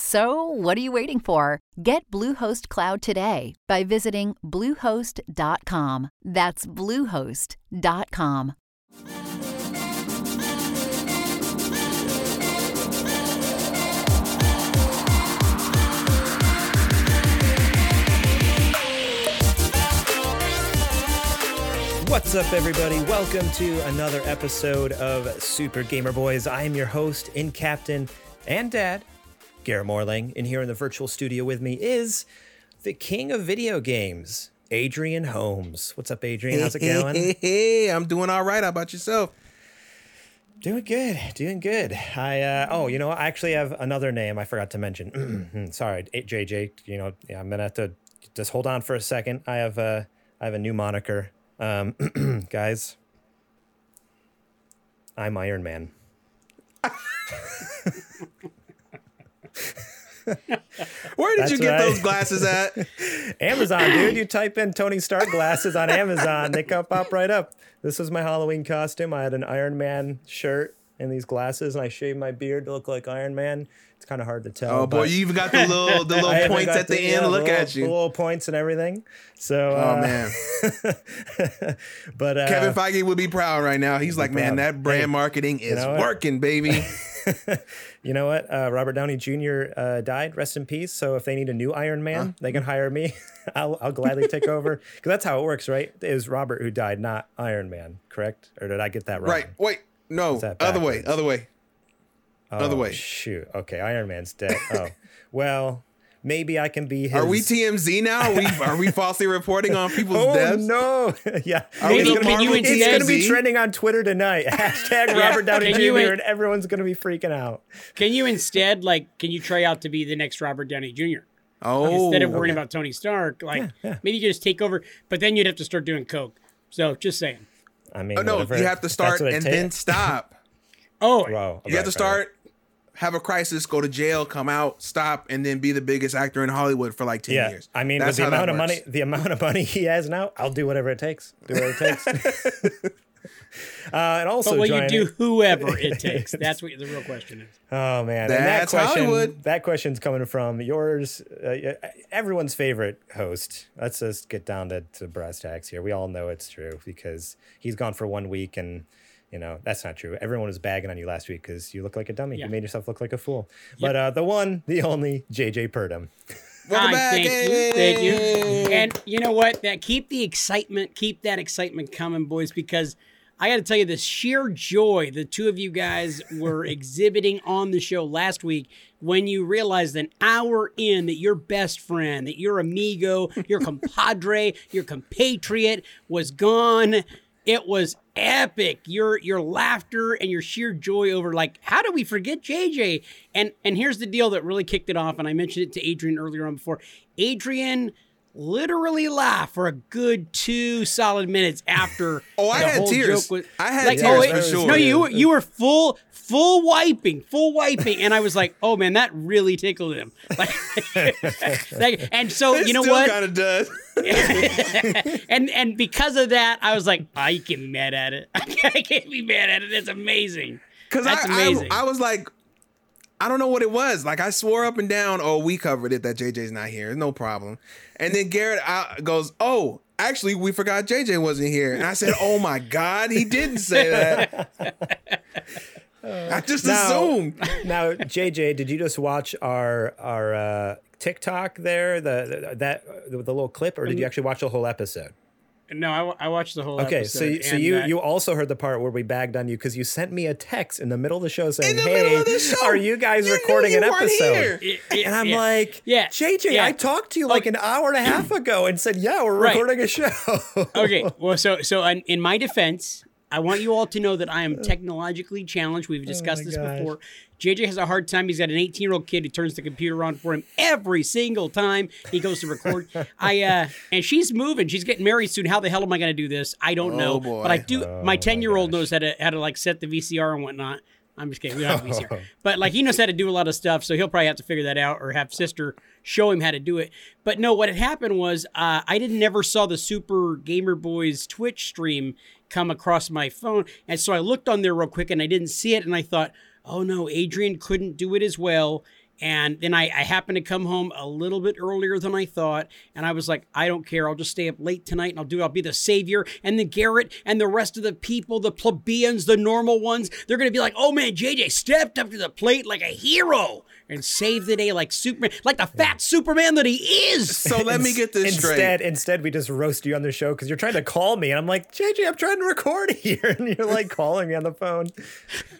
So, what are you waiting for? Get Bluehost Cloud today by visiting Bluehost.com. That's Bluehost.com. What's up, everybody? Welcome to another episode of Super Gamer Boys. I am your host and captain and dad, Garrett Morling. And here in the virtual studio with me is the king of video games, Adrian Holmes. What's up, Adrian? How's it going? Hey, hey, I'm doing all right. How about yourself? Doing good, doing good. I uh, oh, you know, I actually have another name I forgot to mention. Sorry, JJ. You know, yeah, I'm gonna have to just hold on for a second. I have a I have a new moniker, um, guys. I'm Iron Man. Where did That's you get right. those glasses at? Amazon, dude. You type in Tony Stark glasses on Amazon, they come pop right up. This was my Halloween costume. I had an Iron Man shirt and these glasses, and I shaved my beard to look like Iron Man. It's kind of hard to tell. Oh boy, you even got the little the little points at the, yeah, end. Look little- at you. the little points and everything. So, Oh uh, man, but uh, Kevin Feige would be proud right now. He's like, man, proud. that brand Hey, marketing is know working, baby. you know what? Uh, Robert Downey Jr. Uh, died. Rest in peace. So if they need a new Iron Man, they can hire me. I'll, I'll gladly take over because that's how it works, right? It was Robert who died, not Iron Man, correct? Or did I get that wrong? right? Wait, no, other way, other way. other Oh, way. Shoot. Okay, Iron Man's dead. Oh, well, maybe I can be his. Are we TMZ now? Are we are we falsely reporting on people's Oh deaths? no! yeah, Are we it's the gonna, Marvel be, it's gonna be trending on Twitter tonight. Hashtag Robert Downey Jr. you- and everyone's gonna be freaking out. Can you instead like can you try out to be the next Robert Downey Jr. Oh, instead of worrying okay. about Tony Stark? Like Yeah, yeah. maybe you could just take over, but then you'd have to start doing coke. So just saying. I mean, Oh, no, whatever- oh, you have to start and takes. then stop. Oh, Whoa, You have to start, have a crisis, go to jail, come out, stop, and then be the biggest actor in Hollywood for like ten Yeah, years. I mean, That's with the amount of money, the amount of money he has now, I'll do whatever it takes. Do whatever it takes. uh, and also, but will you joining- do whoever it takes? That's what the real question is. Oh man, and that question, Hollywood. that question's coming from yours, uh, everyone's favorite host. Let's just get down to, to brass tacks here. We all know it's true because he's gone for one week, and you know that's not true. Everyone was bagging on you last week because you look like a dummy. Yeah. You made yourself look like a fool. But uh, the one, the only, JJ Purdom. Welcome I back. Thank you, thank you. And you know what? That keep the excitement, keep that excitement coming, boys, because I got to tell you the sheer joy the two of you guys were exhibiting on the show last week when you realized an hour in that your best friend, that your amigo, your compadre, your compatriot was gone. It was epic. Your your laughter and your sheer joy over like how do we forget JJ? And and here's the deal that really kicked it off. And I mentioned it to Adrian earlier on before. Adrian literally laugh for a good two solid minutes after. Oh, I had tears. was- I had like, tears oh, for it- sure. No, you were- you were full full wiping, full wiping, and I was like, oh man, that really tickled him. Like, like- and so It you know still what? kind of does. and and because of that, I was like, I can't be mad at it. I can't be mad at it. That's amazing. Because That's I, amazing. I, I was like, I don't know what it was. Like I swore up and down, oh, we covered it that JJ's not here. No problem. And then Garrett uh, goes, oh, actually, we forgot JJ wasn't here. And I said, oh my God, he didn't say that. I just Now- assumed. now, JJ, did you just watch our our uh, TikTok there, the, the that the, the little clip, or did you actually watch the whole episode? No, I, w- I watched the whole. Okay, episode, so you, so you uh, you also heard the part where we bagged on you because you sent me a text in the middle of the show saying, the "Hey, the show, are you guys you recording you an episode?" here. it- it- And I'm yeah. like, Yeah, JJ, yeah. I talked to you like Okay. an hour and a half ago and said, yeah, we're Right. recording a show. okay, well, so so in, in my defense, I want you all to know that I am technologically challenged. We've discussed this Oh gosh. before. JJ has a hard time. He's got an 18 year old kid who turns the computer on for him every single time he goes to record. I uh, and she's moving. She's getting married soon. How the hell am I going to do this? I don't know. boy. But I do. Oh, my my 10 year old knows how to how to like set the VCR and whatnot. I'm just kidding. We don't have a VCR. But like he knows how to do a lot of stuff, so he'll probably have to figure that out or have sister show him how to do it. But no, what had happened was uh, I didn't never saw the Super Gamer Boys Twitch stream come across my phone, and so I looked on there real quick and I didn't see it, and I thought, oh no, Adrian couldn't do it as well. And then I, I happened to come home a little bit earlier than I thought. And I was like, I don't care. I'll just stay up late tonight and I'll do, it. I'll be the savior. And then Garrett and the rest of the people, the plebeians, the normal ones, they're going to be like, oh man, JJ stepped up to the plate like a hero and saved the day like Superman, like the fat Superman that he is. So let me get this instead, straight. Instead, we just roast you on the show because you're trying to call me, and I'm like, JJ, I'm trying to record here, and you're like calling me on the phone.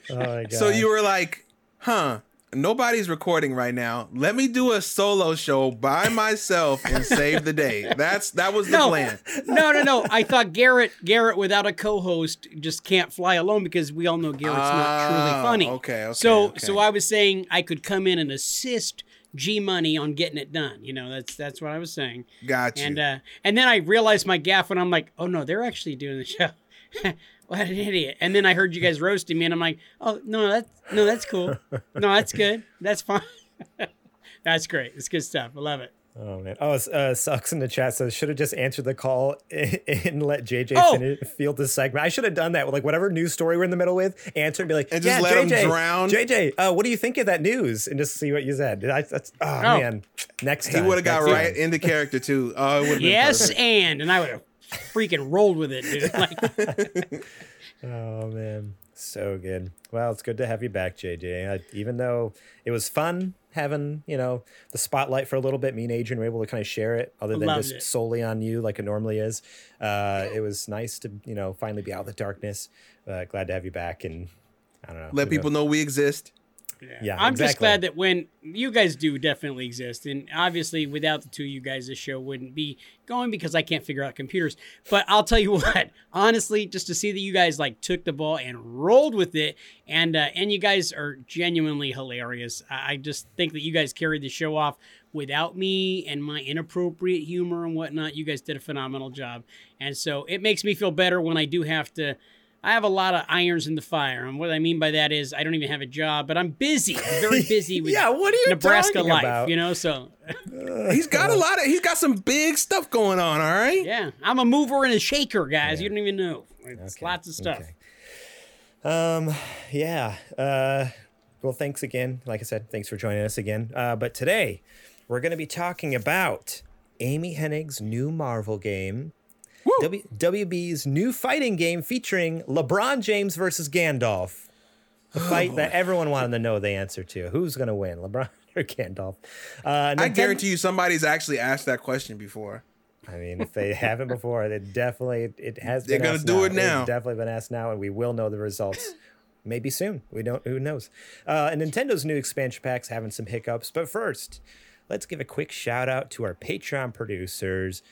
Oh my god! So you were like, huh? Nobody's recording right now. Let me do a solo show by myself and save the day. That's that was the no, plan. no, no, no. I thought Garrett, Garrett without a co-host just can't fly alone because we all know Garrett's not truly Ah, funny. okay, okay, So, okay. so I was saying I could come in and assist G Money on getting it done. You know, that's that's what I was saying. Got you. And uh, and then I realized my gaff when I'm like, oh no, they're actually doing the show. what an idiot! And then I heard you guys roasting me, and I'm like, oh no, that's no, that's cool. No, that's good. That's fine. that's great. It's good stuff. I love it. Oh man! Oh, uh, sucks in the chat says should have just answered the call and let JJ Oh! finish, field the segment. I should have done that with like whatever news story we're in the middle with. Answer and be like, And just yeah, let 'em JJ, drown." JJ, uh, what do you think of that news? And just see what you said. I, that's oh, Oh. man, next time he would have got right time. into character too. Oh, it Yes, been perfect. and and I would have freaking rolled with it, dude. Like, Oh man, so good. Well, it's good to have you back, JJ. I, even though it was fun having you know the spotlight for a little bit, me and Adrian were able to kind of share it, other than Loved just it. solely on you like it normally is. Uh, it was nice to you know finally be out of the darkness. Uh, glad to have you back, and I don't know. Let people knows? know we exist. Yeah, I'm just glad that when you guys do definitely exist, and obviously without the two of you guys, this show wouldn't be going because I can't figure out computers. But I'll tell you what, honestly, just to see that you guys like took the ball and rolled with it, and uh, and you guys are genuinely hilarious. I I just think that you guys carried the show off without me and my inappropriate humor and whatnot. You guys did a phenomenal job, and so it makes me feel better when I do have to. I have a lot of irons in the fire, and what I mean by that is I don't even have a job, but I'm busy. I'm very busy with Yeah, what are you Nebraska life, about? you know. So He's got a lot of. He's got some big stuff going on. All right. yeah, I'm a mover and a shaker, guys. You don't even know. It's Okay, lots of stuff. okay. Um, yeah. Uh, well, thanks again. Like I said, thanks for joining us again. Uh, but today we're going to be talking about Amy Hennig's new Marvel game, w- WB's new fighting game featuring LeBron James versus Gandalf. The fight that everyone wanted to know the answer to. Who's going to win, LeBron or Gandalf? Uh, I guarantee you, somebody's actually asked that question before. I mean, if they haven't before, they definitely it has. They're gonna asked do it It's now. definitely been asked now, and we will know the results. Maybe soon. We don't. Who knows? Uh, and Nintendo's new expansion packs having some hiccups. But first, let's give a quick shout out to our Patreon producers,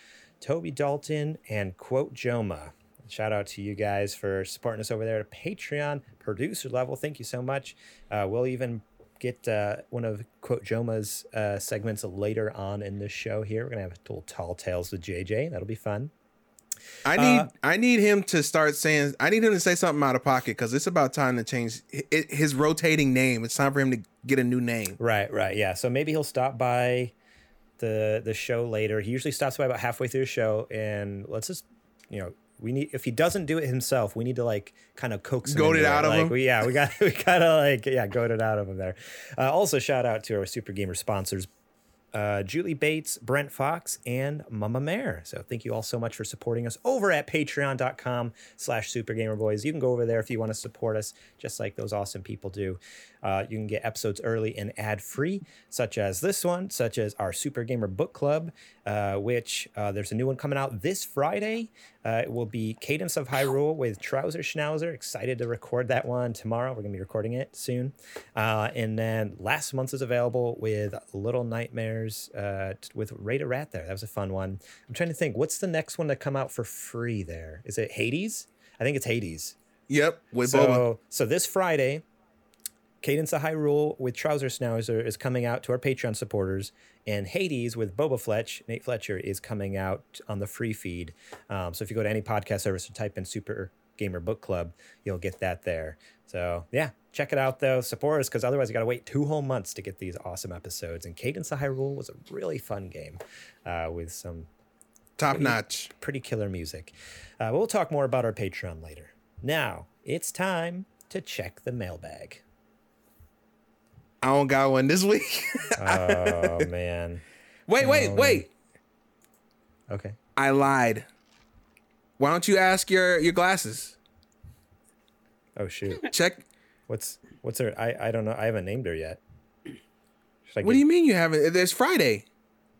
Toby Dalton and Quote Joma. Shout out to you guys for supporting us over there at Patreon producer level. Thank you so much. Uh, we'll even get uh, one of quote Joma's uh, segments later on in this show. Here, we're gonna have a little tall tales with JJ. That'll be fun. I need Uh, I need him to start saying I need him to say something out of pocket because it's about time to change his rotating name. It's time for him to get a new name. Right, right, yeah. So maybe he'll stop by the the show later. He usually stops by about halfway through the show, and let's just you know. We need if he doesn't do it himself, we need to like kind of coax him Goad it out of like, him? We, yeah, we got we gotta like yeah, goad it out of him there. Uh, also, shout out to our Super Gamer sponsors, uh, Julie Bates, Brent Fox, and Mama Mare. So thank you all so much for supporting us over at patreon.com slash supergamerboys. You can go over there if you want to support us, just like those awesome people do. Uh, you can get episodes early and ad free, such as this one, such as our Super Gamer Book Club, uh, which uh, there's a new one coming out this Friday. Uh, it will be Cadence of Hyrule with Trouser Schnauzer. Excited to record that one tomorrow. We're going to be recording it soon. Uh, and then last month's is available with Little Nightmares uh, with Raider Rat there. That was a fun one. I'm trying to think, what's the next one to come out for free there? Is it Hades? I think it's Hades. Yep. So, so this Friday, Cadence of Hyrule with Trouser Schnauzer is coming out to our Patreon supporters, and Hades with Boba Fletch, Nate Fletcher, is coming out on the free feed. Um, so if you go to any podcast service and type in Super Gamer Book Club, you'll get that there. So yeah, check it out though. Support us because otherwise you got to wait two whole months to get these awesome episodes. And Cadence of Hyrule was a really fun game uh, with some Top notch. pretty killer music. Uh, we'll talk more about our Patreon later. Now it's time to check the mailbag. I don't got one this week. Oh man. wait, wait, oh, wait. Okay. I lied. Why don't you ask your your glasses? Oh shoot. Check. What's what's her? I I don't know. I haven't named her yet. I What do you mean you haven't? It's Friday.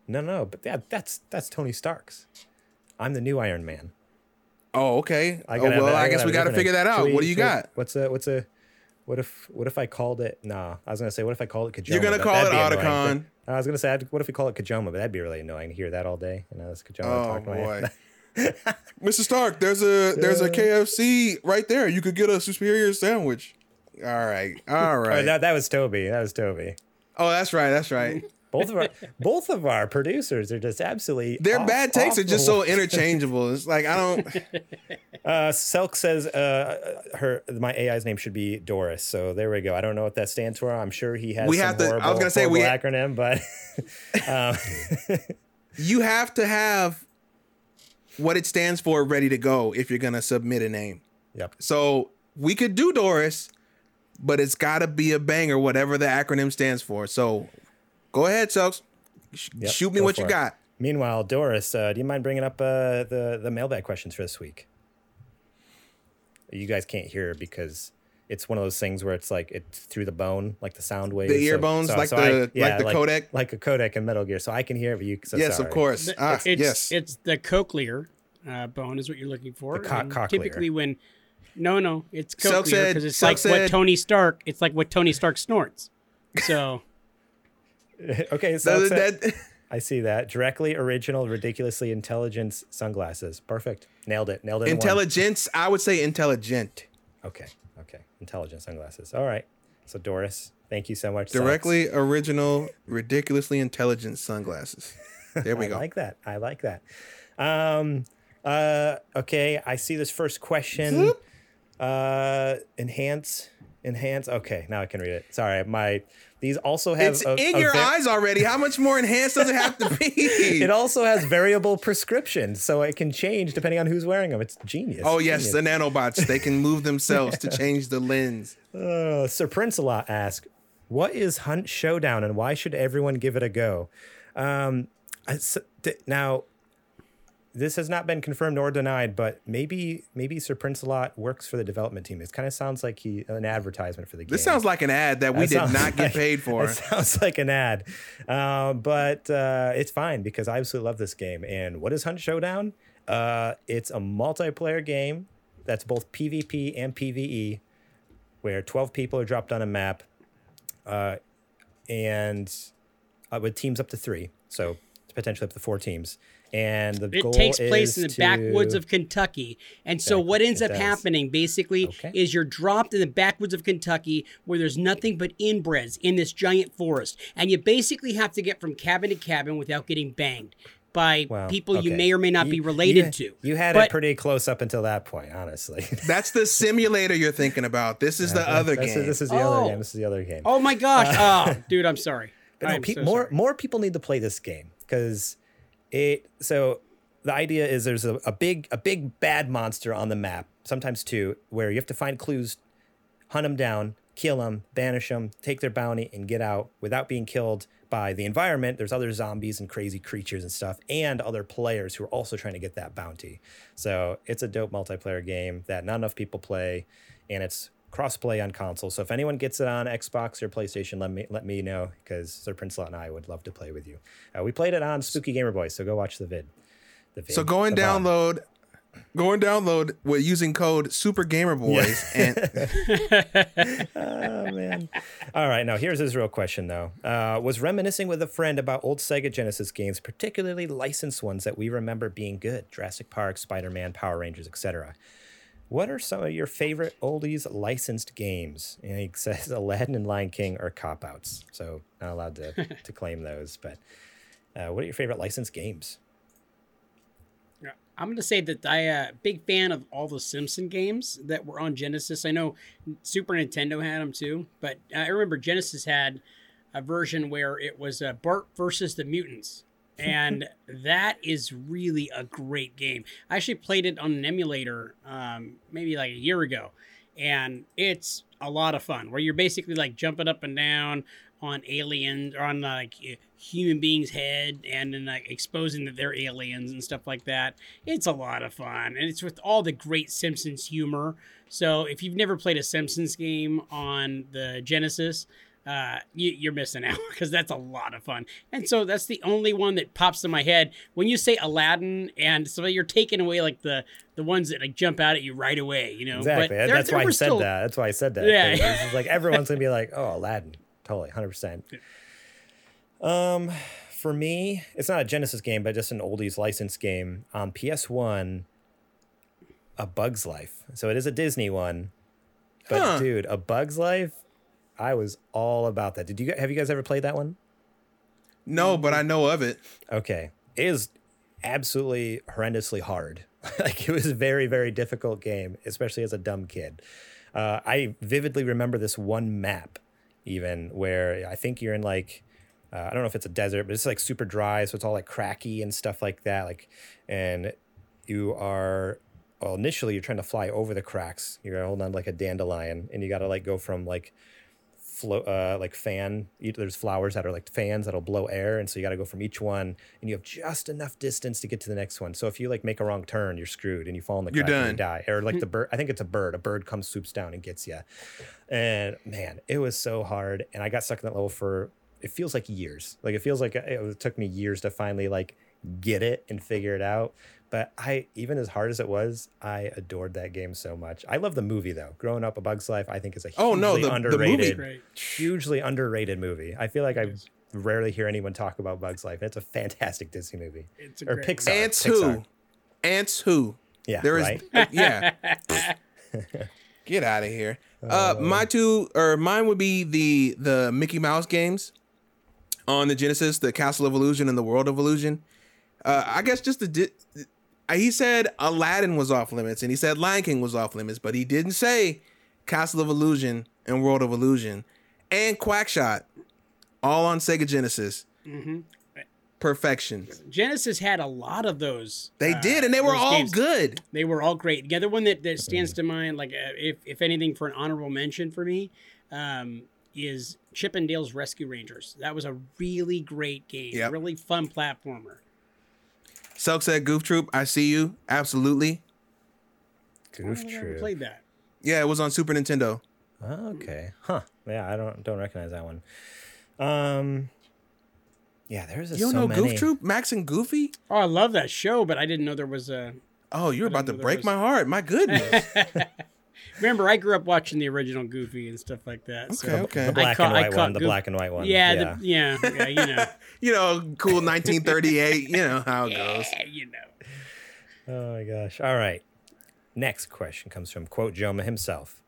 No, no. But that that's that's Tony Stark's. I'm the new Iron Man. Oh, okay. I oh, well, a- I guess we got to figure that out. Should we- what do you got? What's a what's a what if what if I called it? Nah, I was gonna say what if I called it Kajoma? You're gonna call it. Otacon. I was gonna say what if we call it Kajoma, but that'd be really annoying to hear that all day. You know, it's Kajoma. Oh talking boy. Mr. Stark, there's a there's a KFC right there. You could get a superior sandwich. All right, all oh, right. Oh, that that was Toby. That was Toby. oh, that's right. That's right. Both of our both of our producers are just absolutely Their off- bad takes are just so interchangeable. It's like I don't Uh, Selk says uh, her my AI's name should be Doris. So there we go. I don't know what that stands for. I'm sure he has. We some have to- I was gonna say we- acronym, but um, you have to have what it stands for ready to go if you're gonna submit a name. yep. So we could do Doris, but it's got to be a banger, whatever the acronym stands for. So go ahead, Selks. Sh- Yep, Shoot me what you it. got. Meanwhile, Doris, uh, do you mind bringing up uh, the the mailbag questions for this week? You guys can't hear because it's one of those things where it's like it's through the bone, like the sound waves. The ear bones, like the- like the codec? like a codec in Metal Gear. So I can hear it, but you. So yes, sorry. of course. The- Ah, it's, yes. it's the cochlear uh, bone is what you're looking for. The co- cochlear. Typically, when no, no, it's cochlear because it's Silk like said- what Tony Stark. It's like what Tony Stark snorts. So okay, so it. that- I see that directly original, ridiculously intelligent sunglasses. Perfect. Nailed it. Nailed it. in intelligence, I would say intelligent. Okay. Okay. Intelligent sunglasses. All right. So Doris, thank you so much. Socks. Directly original, ridiculously intelligent sunglasses. There we I go. I like that. I like that. Um. Uh. Okay. I see this first question. Uh. Enhance. Enhance. Okay. Now I can read it. Sorry. My. These also have. it's a- in a your va- eyes already. How much more enhanced does it have to be? It also has variable prescriptions, so it can change depending on who's wearing them. It's genius. oh yes, Genius. the nanobots. They can move themselves to change the lens. Uh, Sir Prince-a-lot asks, "What is Hunt Showdown, and why should everyone give it a go?" Um, I s- th- now, this has not been confirmed nor denied, but maybe maybe Sir Prince-a-lot works for the development team. It kind of sounds like he an advertisement for the game. This sounds like an ad that we That did not get like- paid for. It sounds like an ad, uh, but uh, it's fine because I absolutely love this game. And what is Hunt Showdown? Uh, it's a multiplayer game that's both PvP and PvE, where 12 people are dropped on a map, uh, and uh, with teams up to three, so potentially up to four teams. And the it goal takes place is in the to- backwoods of Kentucky. And so Back- what ends up does. happening basically Okay. is you're dropped in the backwoods of Kentucky where there's nothing but inbreds in this giant forest. And you basically have to get from cabin to cabin without getting banged by Well, people you may or may not be related you, to. You had But- it pretty close up until that point, honestly. That's the simulator you're thinking about. This is the other This is- game. This is the Oh. other game. This is the other game. Oh my gosh. Uh, oh, dude, I'm sorry. But no, I'm so more sorry. more people need to play this game because it. So the idea is there's a, a big a big bad monster on the map, sometimes two, where you have to find clues, hunt them down, kill them, banish them, take their bounty, and get out without being killed by the environment. There's other zombies and crazy creatures and stuff, and other players who are also trying to get that bounty. So it's a dope multiplayer game that not enough people play, and it's crossplay on console. So if anyone gets it on Xbox or PlayStation, let me let me know because Sir Princelot and I would love to play with you. Uh, we played it on Spooky Gamer Boys, so go watch the vid. The vid So go and download, go and download with using code Super Gamer Boys and Oh man! All right, now here's his real question though. Uh, was reminiscing with a friend about old Sega Genesis games, particularly licensed ones that we remember being good: Jurassic Park, Spider-Man, Power Rangers, etc. What are some of your favorite oldies licensed games? And he says Aladdin and Lion King are cop outs, so not allowed to to claim those. But uh, what are your favorite licensed games? Yeah. I'm going to say that I a uh, big fan of all the Simpson games that were on Genesis. I know Super Nintendo had them too, but I remember Genesis had a version where it was uh, Bart versus the Mutants. And that is really a great game. I actually played it on an emulator um, maybe like a year ago, and it's a lot of fun. Where you're basically like jumping up and down on aliens or on like human beings' head and then like exposing that they're aliens and stuff like that. It's a lot of fun, and it's with all the great Simpsons humor. So if you've never played a Simpsons game on the Genesis, uh, you, you're missing out because that's a lot of fun. And so that's the only one that pops in my head when you say Aladdin, and so you're taking away like the the ones that like jump out at you right away. You know, Exactly. But there- That's there why I said still- that. That's why I said that. Yeah. is like everyone's gonna be like, "Oh, Aladdin, totally, hundred percent." Um, for me, it's not a Genesis game, but just an oldies licensed game on PS One. A Bug's Life. So it is a Disney one, but Huh. dude, A Bug's Life. I was all about that. Did you have you guys ever played that one? no, but I know of it. Okay. It is absolutely horrendously hard. like it was a very, very difficult game, especially as a dumb kid. Uh, I vividly remember this one map, even where I think you're in like, uh, I don't know if it's a desert, but it's like super dry. So it's all like cracky and stuff like that. Like, and you are, well, initially you're trying to fly over the cracks. You're holding on to like a dandelion and you got to like go from like, flow uh like fan there's flowers that are like fans that'll blow air and so you got to go from each one and you have just enough distance to get to the next one. So if you like make a wrong turn you're screwed and you fall in the You're crack and you done. die. Or like the bird i think it's a bird. A bird comes swoops down and gets you and man it was so hard and i got stuck in that level for it feels like years. Like it feels like it took me years to finally like get it and figure it out but i even as hard as it was i adored that game so much i love the movie though growing up a bug's life i think is a hugely Oh, no, the- the movie- underrated Great. hugely underrated movie. I feel like I rarely hear anyone talk about Bugs Life. It's a fantastic Disney movie. It's a or great Pixar. Ants Pixar. who? Ants who? Yeah, There is right. uh, yeah. Get out of here. Uh, my two or mine would be the the Mickey Mouse games on the Genesis, the Castle of Illusion and the World of Illusion. Uh, I guess just the di- uh, he said Aladdin was off limits and he said Lion King was off limits, but he didn't say Castle of Illusion and World of Illusion and Quackshot, all on Sega Genesis. Hmm. Perfection. Genesis had a lot of those. They uh, did, and they were all games. good. They were all great. The other one that, that stands to mind, like uh, if if anything, for an honorable mention for me, um, is Chip and Dale's Rescue Rangers. That was a really great game. Yep. Really fun platformer. Selk said Goof Troop, I see you. Absolutely. Goof Troop. played that. Yeah, it was on Super Nintendo. Okay. Huh. Yeah, I don't don't recognize that one. Um. Yeah, there's just You don't so know many. Goof Troop? Max and Goofy? Oh, I love that show, but I didn't know there was a. Oh, you're about to break was- my heart. My goodness. Remember, I grew up watching the original Goofy and stuff like that. so Okay, okay. The black caught- and white one. The Goof- black and white one. Yeah, Yeah. The, yeah, yeah, you know, you know, cool 1938. You know how it goes. yeah, you know. Oh my gosh. All right. Next question comes from quote Joma himself.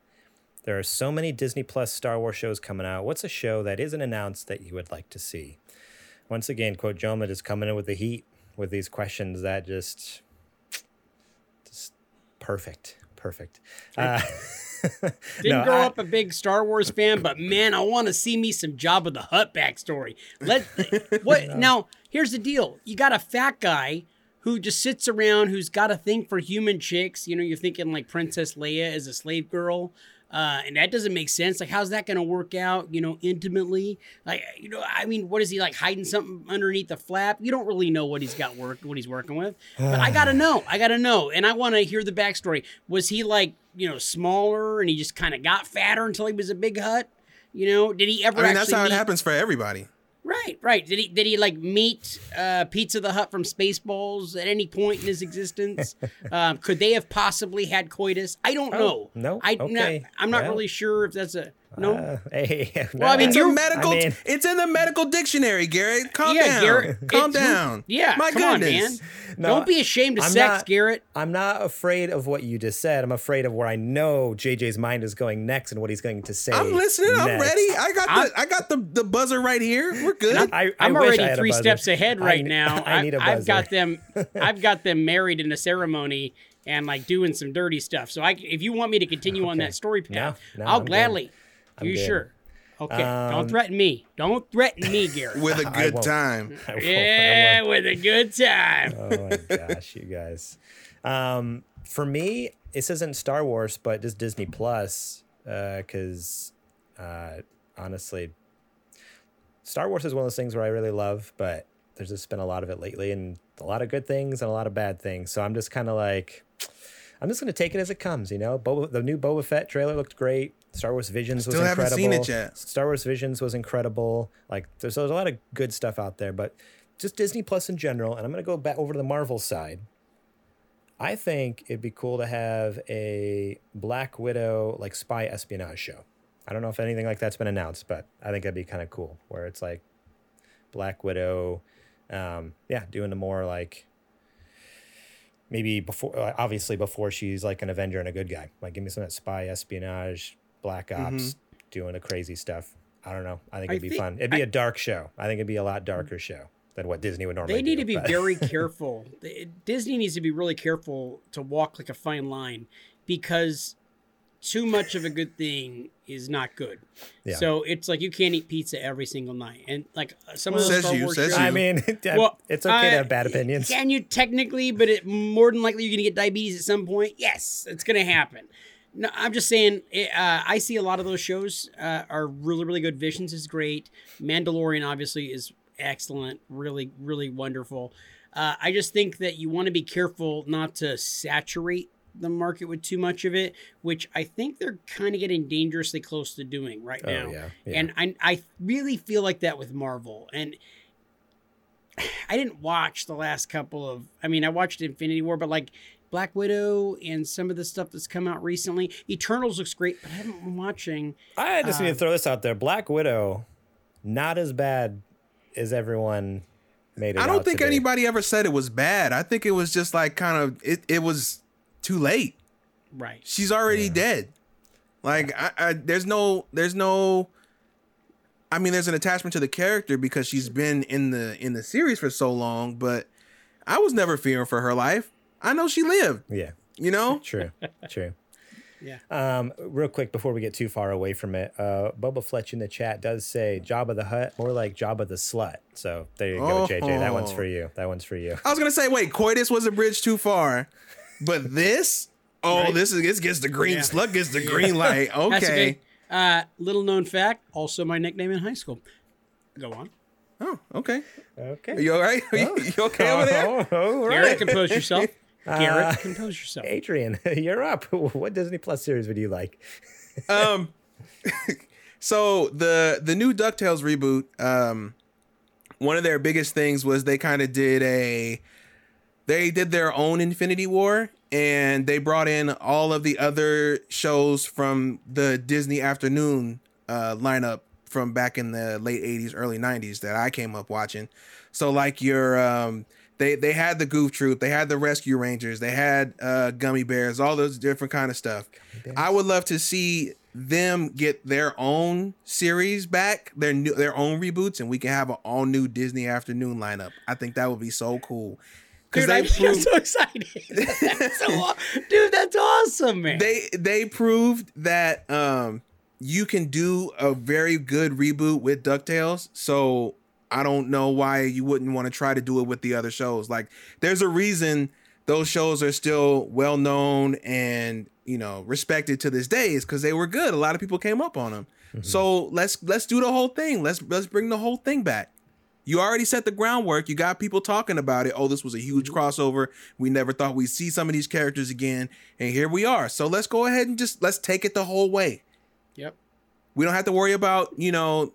There are so many Disney Plus Star Wars shows coming out. What's a show that isn't announced that you would like to see? Once again, quote Joma just coming in with the heat with these questions that just just perfect. Perfect. Uh, Didn't no, grow I- up a big Star Wars fan, but man, I want to see me some Jabba the Hutt backstory. Let what now? Here's the deal: you got a fat guy who just sits around, who's got a thing for human chicks. You know, you're thinking like Princess Leia is a slave girl. Uh, and that doesn't make sense. Like, how's that going to work out? You know, intimately. Like, you know, I mean, what is he like hiding something underneath the flap? You don't really know what he's got work, what he's working with. But I gotta know. I gotta know, and I want to hear the backstory. Was he like, you know, smaller, and he just kind of got fatter until he was a big hut? You know, did he ever? I mean, that's how it happens for everybody. Right, right. Did he did he like meet uh, Pizza the Hut from Spaceballs at any point in his existence? um, could they have possibly had coitus? I don't know. no? I Okay. not, I'm not Well. really sure if that's a no. Uh, hey, Well, I mean, It's you're- medical. I mean- it's in the medical dictionary, Garrett. Calm yeah, down. Garrett. Calm down. Yeah, My goodness. on. No, don't be ashamed of I'm sex, not- Garrett. I'm not afraid of what you just said. I'm afraid of where I know JJ's mind is going next and what he's going to say. I'm listening. I'm ready. I got I'm- the. I got the the buzzer right here. We're good. I, I I'm I already had three buzzer. steps ahead right ne- now. I need a I've got them. I've got them married in a ceremony and like doing some dirty stuff. So I, if you want me to continue on that story path, No, no, I'll I'm good. Gladly. I'm you good. sure? Okay. don't Um, threaten me. Don't threaten me, Garrett. with a good time. I won't- I yeah, won't. with a good time. Oh my gosh, you guys. Um, for me, this isn't Star Wars, but just Disney Plus, because uh, honestly, Star Wars is one of those things where I really love, but there's just been a lot of it lately, and a lot of good things and a lot of bad things. So I'm just kind of like, I'm just gonna take it as it comes, you know. Boba, the new Boba Fett trailer looked great. Star Wars Visions was Still haven't incredible. seen it yet. Star Wars Visions was incredible. Like there's, there's a lot of good stuff out there, but just Disney Plus in general. And I'm gonna go back over to the Marvel side. I think it'd be cool to have a Black Widow like spy espionage show. I don't know if anything like that's been announced, but I think that'd be kind of cool. Where it's like Black Widow, um, yeah, doing the more like maybe before, obviously before she's like an Avenger and a good guy. Like give me some of that spy espionage, Black Ops, doing the crazy stuff. I don't know. I think it'd be think- fun. It'd be I- a dark show. I think it'd be a lot darker show than what Disney would normally. Do. They need do, to be but- very careful. Disney needs to be really careful to walk like a fine line because too much of a good thing is not good. Yeah. So it's like you can't eat pizza every single night, and like some of those Says Star you, Wars says shows- you. I mean, Well, it's okay to uh, have bad opinions. Can you technically? But it, more than likely, you're going to get diabetes at some point. Yes, it's going to happen. No, I'm just saying. it, Uh, I see a lot of those shows uh, are really, really good. Visions is great. Mandalorian obviously is excellent. Really, really wonderful. Uh, I just think that you want to be careful not to saturate the market with too much of it, which I think they're kind of getting dangerously close to doing right Oh, now. yeah, yeah. And I, I really feel like that with Marvel. And I didn't watch the last couple of. I mean, I watched Infinity War, but like Black Widow and some of the stuff that's come out recently. Eternals looks great, but I haven't been watching. I just need uh, to throw this out there. Black Widow, not as bad as everyone made it. I don't out think to be. anybody ever said it was bad. I think it was just like kind of it. It was too late. Right. She's already dead. Like I, I, there's no, there's no. I mean, there's an attachment to the character because she's been in the in the series for so long. But I was never fearing for her life. I know she lived. Yeah, You know. true, true. Yeah. Um, real quick before we get too far away from it, uh, Boba Fletch in the chat does say Jabba the Hutt, more like Jabba the Slut. So there you go, JJ. That one's Oh. for you. That one's for you. I was gonna say, wait, coitus was a bridge too far, but this, oh, Right. this is this gets the green Yeah. slug gets the green light. That's Okay. okay. Uh, little known fact, also my nickname in high school. Go on. Oh, okay. Okay. Are you all right? Are you, you okay over there? Oh, all Garrett, right. compose yourself. Garrett, Uh, compose yourself. Adrian, you're up. What Disney Plus series would you like? um so the the new ducktales reboot um one of their biggest things was they kind of did a they did their own infinity war and they brought in all of the other shows from the disney afternoon uh lineup from back in the late 80s early 90s that i came up watching so like your um they they had the goof troop they had the rescue rangers they had uh gummy bears all those different kind of stuff i would love to see them get their own series back their new their own reboots and we can have an all new disney afternoon lineup i think that would be so cool because Dude, I they I'm proved, so excited. That's so, dude, that's awesome, man. they they proved that um you can do a very good reboot with DuckTales. So I don't know why you wouldn't want to try to do it with the other shows. Like there's a reason those shows are still well known and you know respected to this day is because they were good. A lot of people came up on them. Mm-hmm. So let's let's do the whole thing. Let's let's bring the whole thing back. You already set the groundwork. You got people talking about it. Oh, this was a huge mm-hmm. crossover. We never thought we'd see some of these characters again, and here we are. So let's go ahead and just let's take it the whole way. Yep. We don't have to worry about you know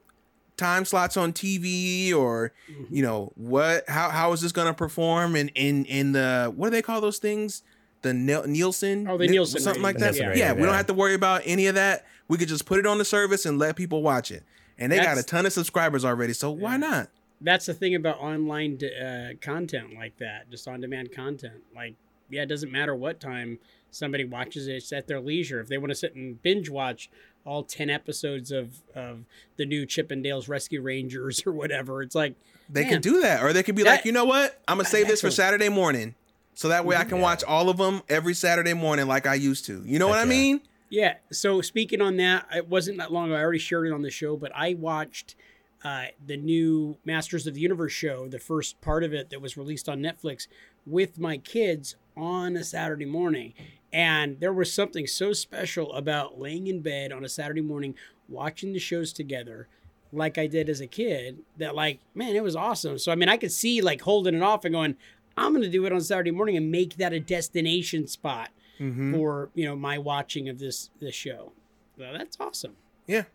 time slots on TV or mm-hmm. you know what how how is this going to perform in in in the what do they call those things? The Nielsen? Oh the Nielsen something like that? Yeah, yeah, we don't have to worry about any of that. We could just put it on the service and let people watch it. And they That's, got a ton of subscribers already so yeah. why not? That's the thing about online uh, content like that just on demand content. Like yeah it doesn't matter what time somebody watches it it's at their leisure. If they want to sit and binge watch all 10 episodes of of the new Chippendales Rescue Rangers or whatever. It's like they man, could do that or they could be that, like, "You know what? I'm going to save this for Saturday morning." So that way I can yeah. watch all of them every Saturday morning like I used to. You know Heck what I yeah. mean? Yeah. So speaking on that, it wasn't that long ago. I already shared it on the show, but I watched uh, the new Masters of the Universe show, the first part of it that was released on Netflix, with my kids on a Saturday morning. And there was something so special about laying in bed on a Saturday morning watching the shows together like I did as a kid that like man it was awesome. So I mean I could see like holding it off and going I'm going to do it on Saturday morning and make that a destination spot mm-hmm. for, you know, my watching of this this show. So that's awesome. Yeah.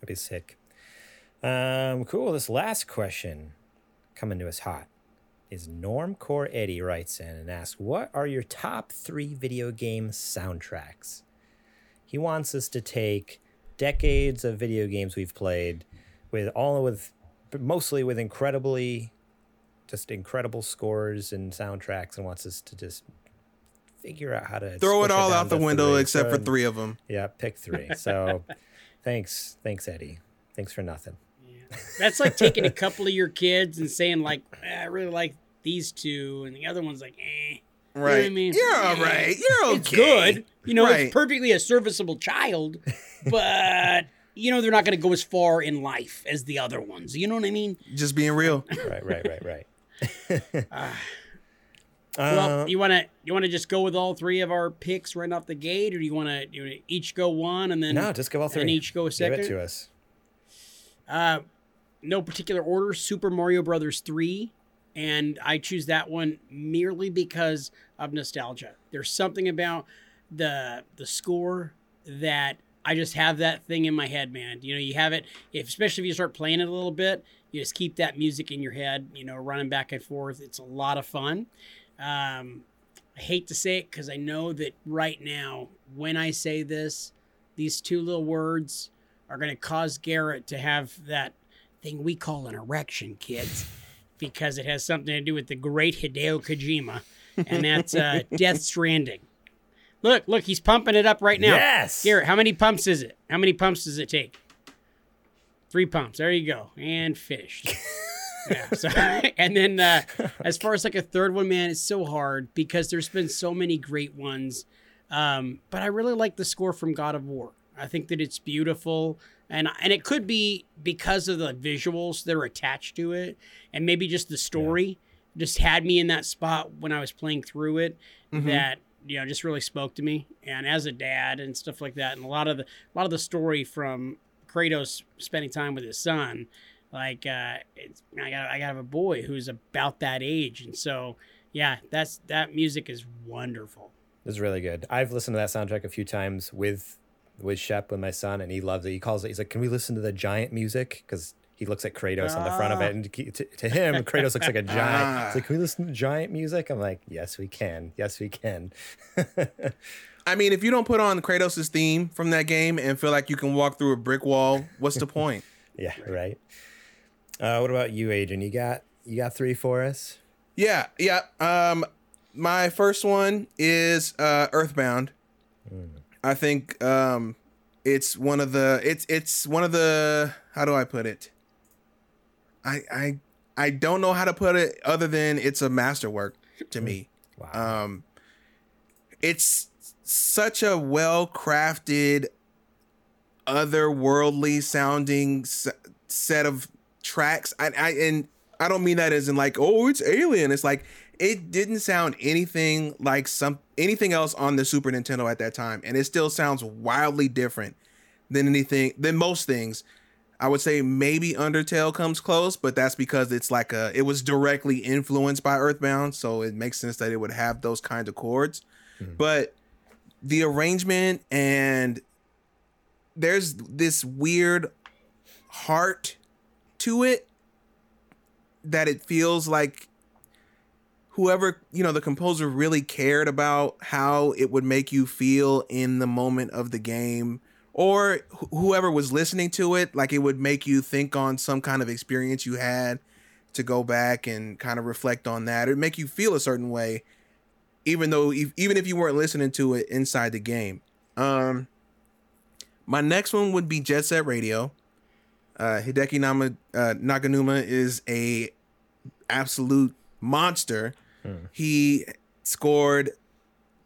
That'd be sick. Um cool, this last question coming to us hot is Normcore Eddie writes in and asks, What are your top three video game soundtracks? He wants us to take decades of video games we've played with all with mostly with incredibly just incredible scores and soundtracks and wants us to just figure out how to throw it all out the window three. except so, for three of them. Yeah, pick three. So thanks, thanks Eddie. Thanks for nothing. That's like taking a couple of your kids and saying like, eh, I really like these two, and the other one's like, eh. Right. You know I mean? You're all right. You're okay. It's good. You know, right. it's perfectly a serviceable child, but you know they're not going to go as far in life as the other ones. You know what I mean? Just being real. right, right, right, right. uh, well, you want to you want to just go with all three of our picks right off the gate, or do you want to you each go one and then no, just go all three and each go a second? Give it to us. Uh, no particular order. Super Mario Brothers three, and I choose that one merely because of nostalgia. There's something about the the score that I just have that thing in my head, man. You know, you have it, if, especially if you start playing it a little bit, you just keep that music in your head, you know, running back and forth. It's a lot of fun. Um, I hate to say it because I know that right now, when I say this, these two little words are going to cause Garrett to have that thing we call an erection, kids, because it has something to do with the great Hideo Kojima, and that's uh, Death Stranding. Look, look, he's pumping it up right now. Yes. Garrett, how many pumps is it? How many pumps does it take? Three pumps. There you go. And finished. yeah. So, and then uh, as far as like a third one, man, it's so hard because there's been so many great ones. Um, but I really like the score from God of War. I think that it's beautiful, and and it could be because of the visuals that are attached to it, and maybe just the story yeah. just had me in that spot when I was playing through it. Mm-hmm. That you know just really spoke to me, and as a dad and stuff like that, and a lot of the a lot of the story from Kratos spending time with his son, like uh, I got I got a boy who's about that age, and so yeah, that's that music is wonderful. It's really good. I've listened to that soundtrack a few times with with Shep with my son, and he loves it. He calls it. He's like, "Can we listen to the giant music?" Because he looks at Kratos on the front of it, and to, to him, Kratos looks like a giant. He's like, "Can we listen to giant music?" I'm like, "Yes, we can. Yes, we can." I mean, if you don't put on Kratos' theme from that game and feel like you can walk through a brick wall, what's the point? yeah, right. Uh, what about you, Adrian? You got you got three for us? Yeah, yeah. Um, my first one is uh, Earthbound. Mm. I think um, it's one of the it's it's one of the how do I put it? I I I don't know how to put it other than it's a masterwork to me. Wow. Um, it's such a well crafted, otherworldly sounding s- set of tracks. I, I and I don't mean that as in like oh it's alien. It's like it didn't sound anything like some anything else on the Super Nintendo at that time, and it still sounds wildly different than anything than most things. I would say maybe Undertale comes close, but that's because it's like a it was directly influenced by Earthbound, so it makes sense that it would have those kind of chords. Mm-hmm. But the arrangement and there's this weird heart to it that it feels like whoever you know the composer really cared about how it would make you feel in the moment of the game or wh- whoever was listening to it like it would make you think on some kind of experience you had to go back and kind of reflect on that. Or make you feel a certain way even though even if you weren't listening to it inside the game. Um my next one would be jet set radio. Uh hideki Nama, uh, naganuma is a absolute monster hmm. he scored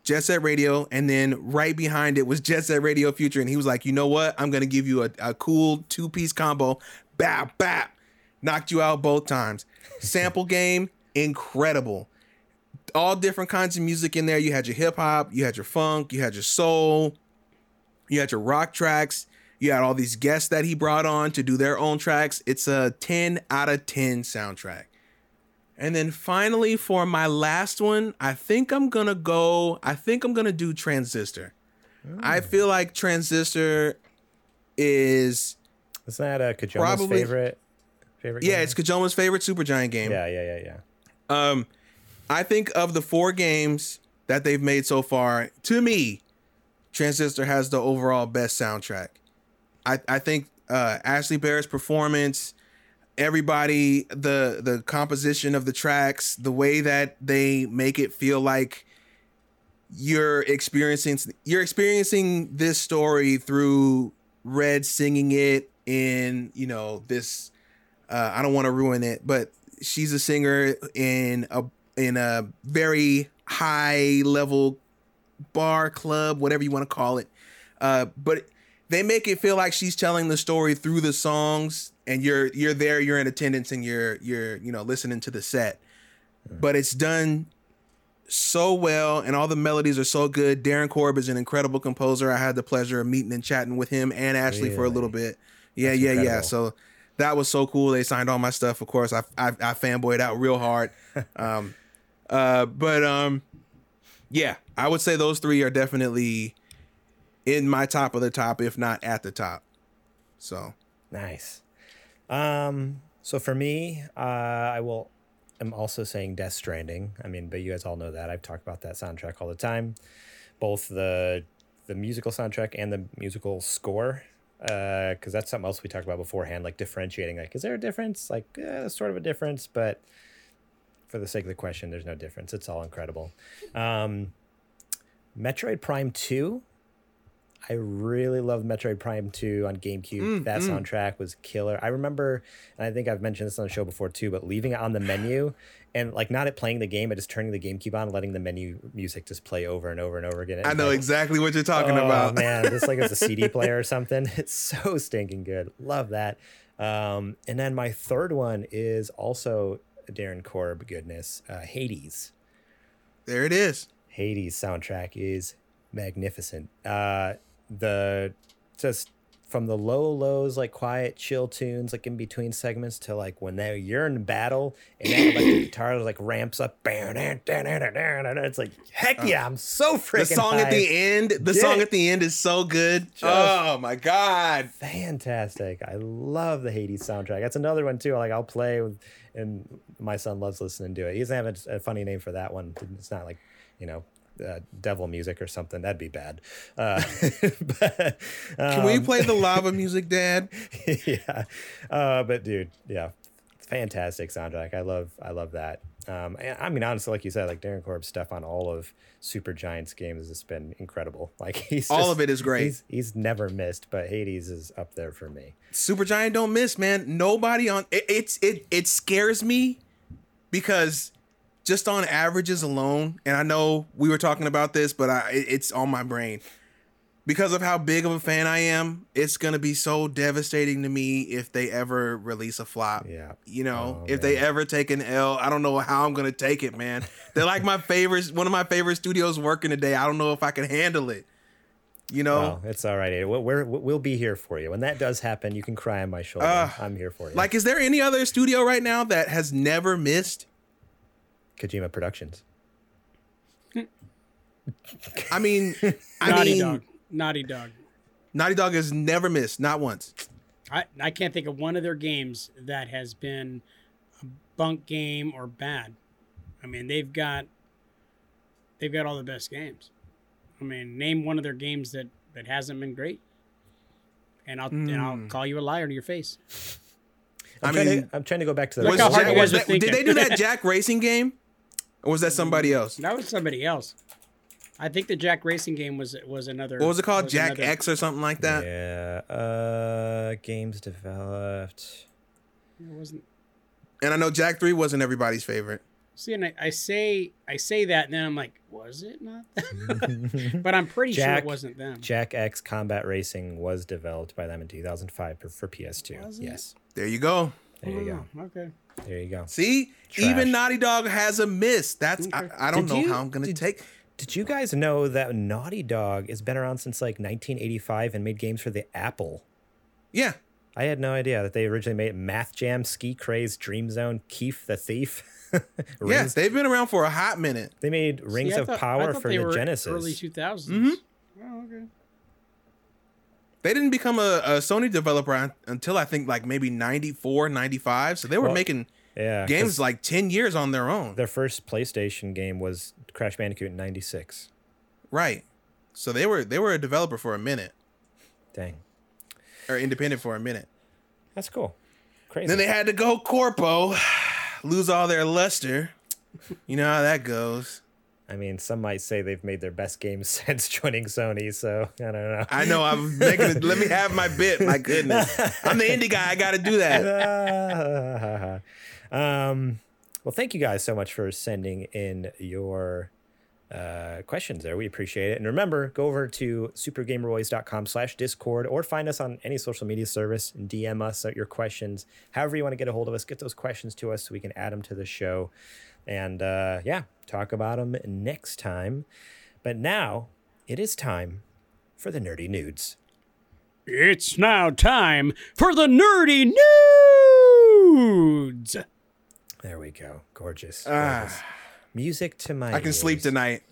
Jet Set Radio, and then right behind it was Jet Set Radio Future, and he was like, you know what? I'm gonna give you a, a cool two piece combo. Bap bap, knocked you out both times. Sample game, incredible. All different kinds of music in there. You had your hip hop, you had your funk, you had your soul, you had your rock tracks. You had all these guests that he brought on to do their own tracks. It's a 10 out of 10 soundtrack. And then finally, for my last one, I think I'm gonna go. I think I'm gonna do Transistor. I hmm. feel like Transistor is. Is that a Kojoma's probably, favorite? Favorite? Yeah, game? it's Kojoma's favorite Supergiant game. Yeah, yeah, yeah, yeah. Um, I think of the four games that they've made so far, to me, Transistor has the overall best soundtrack. I I think uh, Ashley Barrett's performance everybody the the composition of the tracks the way that they make it feel like you're experiencing you're experiencing this story through red singing it in you know this uh, i don't want to ruin it but she's a singer in a in a very high level bar club whatever you want to call it. Uh, but they make it feel like she's telling the story through the songs and you're you're there you're in attendance and you're you're you know listening to the set. But it's done so well and all the melodies are so good. Darren korb is an incredible composer. I had the pleasure of meeting and chatting with him and ashley really? for a little bit. Yeah That's yeah. incredible. yeah so that was so cool. They signed all my stuff of course. I i, I fanboyed out real hard. Um uh but um yeah i would say those three are definitely in my top of the top if not at the top. So nice um, so for me, uh, I will. I'm also saying Death Stranding. I mean, but you guys all know that I've talked about that soundtrack all the time, both the the musical soundtrack and the musical score. Because uh, that's something else we talked about beforehand, like differentiating. Like, is there a difference? Like, eh, sort of a difference, but for the sake of the question, there's no difference. It's all incredible. Um, Metroid Prime Two I really loved Metroid Prime 2 on GameCube. Mm, that mm. soundtrack was killer. I remember, and I think I've mentioned this on the show before too, but leaving it on the menu and like not at playing the game, but just turning the GameCube on, and letting the menu music just play over and over and over again. I know like, exactly what you're talking oh, about. man, just like it's a CD player or something. It's so stinking good. Love that. Um, and then my third one is also Darren Korb goodness, uh, Hades. There it is. Hades soundtrack is magnificent. Uh, the just from the low lows like quiet chill tunes like in between segments to like when they you're in battle and that like the guitar like ramps up. It's like heck uh, yeah i'm so freaking the song high. at the end the yeah. song at the end is so good. Just oh my god. fantastic. I love the hades soundtrack. That's another one too like i'll play with and my son loves listening to it. He doesn't have a, a funny name for that one. It's not like you know uh, devil music or something. That'd be bad. Uh, but, um, Can we play the lava music, Dad? yeah, uh, but dude, yeah, fantastic soundtrack. I love, I love that. Um, I mean, honestly, like you said, like Darren Korb's stuff on all of Supergiant's games has been incredible. Like he's all of it is great. He's, he's, never missed, but Hades is up there for me. Supergiant don't miss, man. Nobody on it, it's it it scares me because just on averages alone, and I know we were talking about this, but I it's on my brain. because of how big of a fan I am, it's gonna be so devastating to me if they ever release a flop. Yeah. You know, Oh, if they ever take an L, I don't know how I'm gonna take it, man. They're like my favorite, one of my favorite studios working today. I don't know if I can handle it. You know, Well, it's all right. We'll, we're, we'll be here for you. When that does happen, you can cry on my shoulder. Uh, I'm here for you. like, is there any other studio right now that has never missed? Kojima Productions. I mean, I Naughty mean, Dog. Naughty Dog. Naughty Dog has never missed, not once. I, I can't think of one of their games that has been a bunk game or bad. I mean, they've got they've got all the best games. I mean, name one of their games that that hasn't been great, and I'll and I'll Hmm. call you a liar to your face. I'm, I trying mean, to, I'm trying to go back to the. Look Was how hard Jak- you was guys are that- did they do that Jak Racing game, or was that somebody else? That was somebody else. I think the Jak Racing game was was another. What was it called? Jak another- X or something like that? Yeah. Uh, games developed. It wasn't. And I know Jak Three wasn't everybody's favorite. See, and I, I say I say that, and then I'm like, was it not? Them? but I'm pretty sure it wasn't them. Jak X Combat Racing was developed by them in 2005 for, for PS2. Was it? yes. There you go. There you go. Oh, Okay. There you go. See, Trash. even Naughty Dog has a miss. That's I, I don't Did know you- how I'm gonna did- take. Did you guys know that Naughty Dog has been around since like 1985 and made games for the Apple? Yeah, I had no idea that they originally made Math Jam, Ski Craze, Dream Zone, Keef the Thief. yes, Rings- they've been around for a hot minute. They made Rings See, of thought- Power for the Genesis. Early 2000s. Mhm. Oh, okay. They didn't become a, a Sony developer until I think like maybe 94, 95. So they were Well, making yeah, games like 10 years on their own. their first PlayStation game was Crash Bandicoot in 96. Right. So they were they were a developer for a minute Dang. or independent for a minute. That's cool. Crazy. Then they had to go corpo, lose all their luster. You know how that goes. I mean, some might say they've made their best games since joining Sony, so I don't know. I know I'm making it. Let me have my bit. My goodness, I'm the indie guy. I got to do that. um, well, thank you guys so much for sending in your uh, questions there. We appreciate it. And remember, go over to supergamerboys.com slash discord or find us on any social media service and DM us your questions. However you want to get a hold of us, get those questions to us so we can add them to the show. And uh, yeah, talk about them next time. But now it is time for the nerdy nudes. It's now time for the nerdy nudes. There we go. Gorgeous. Ah. gorgeous. Music to my I can sleep tonight.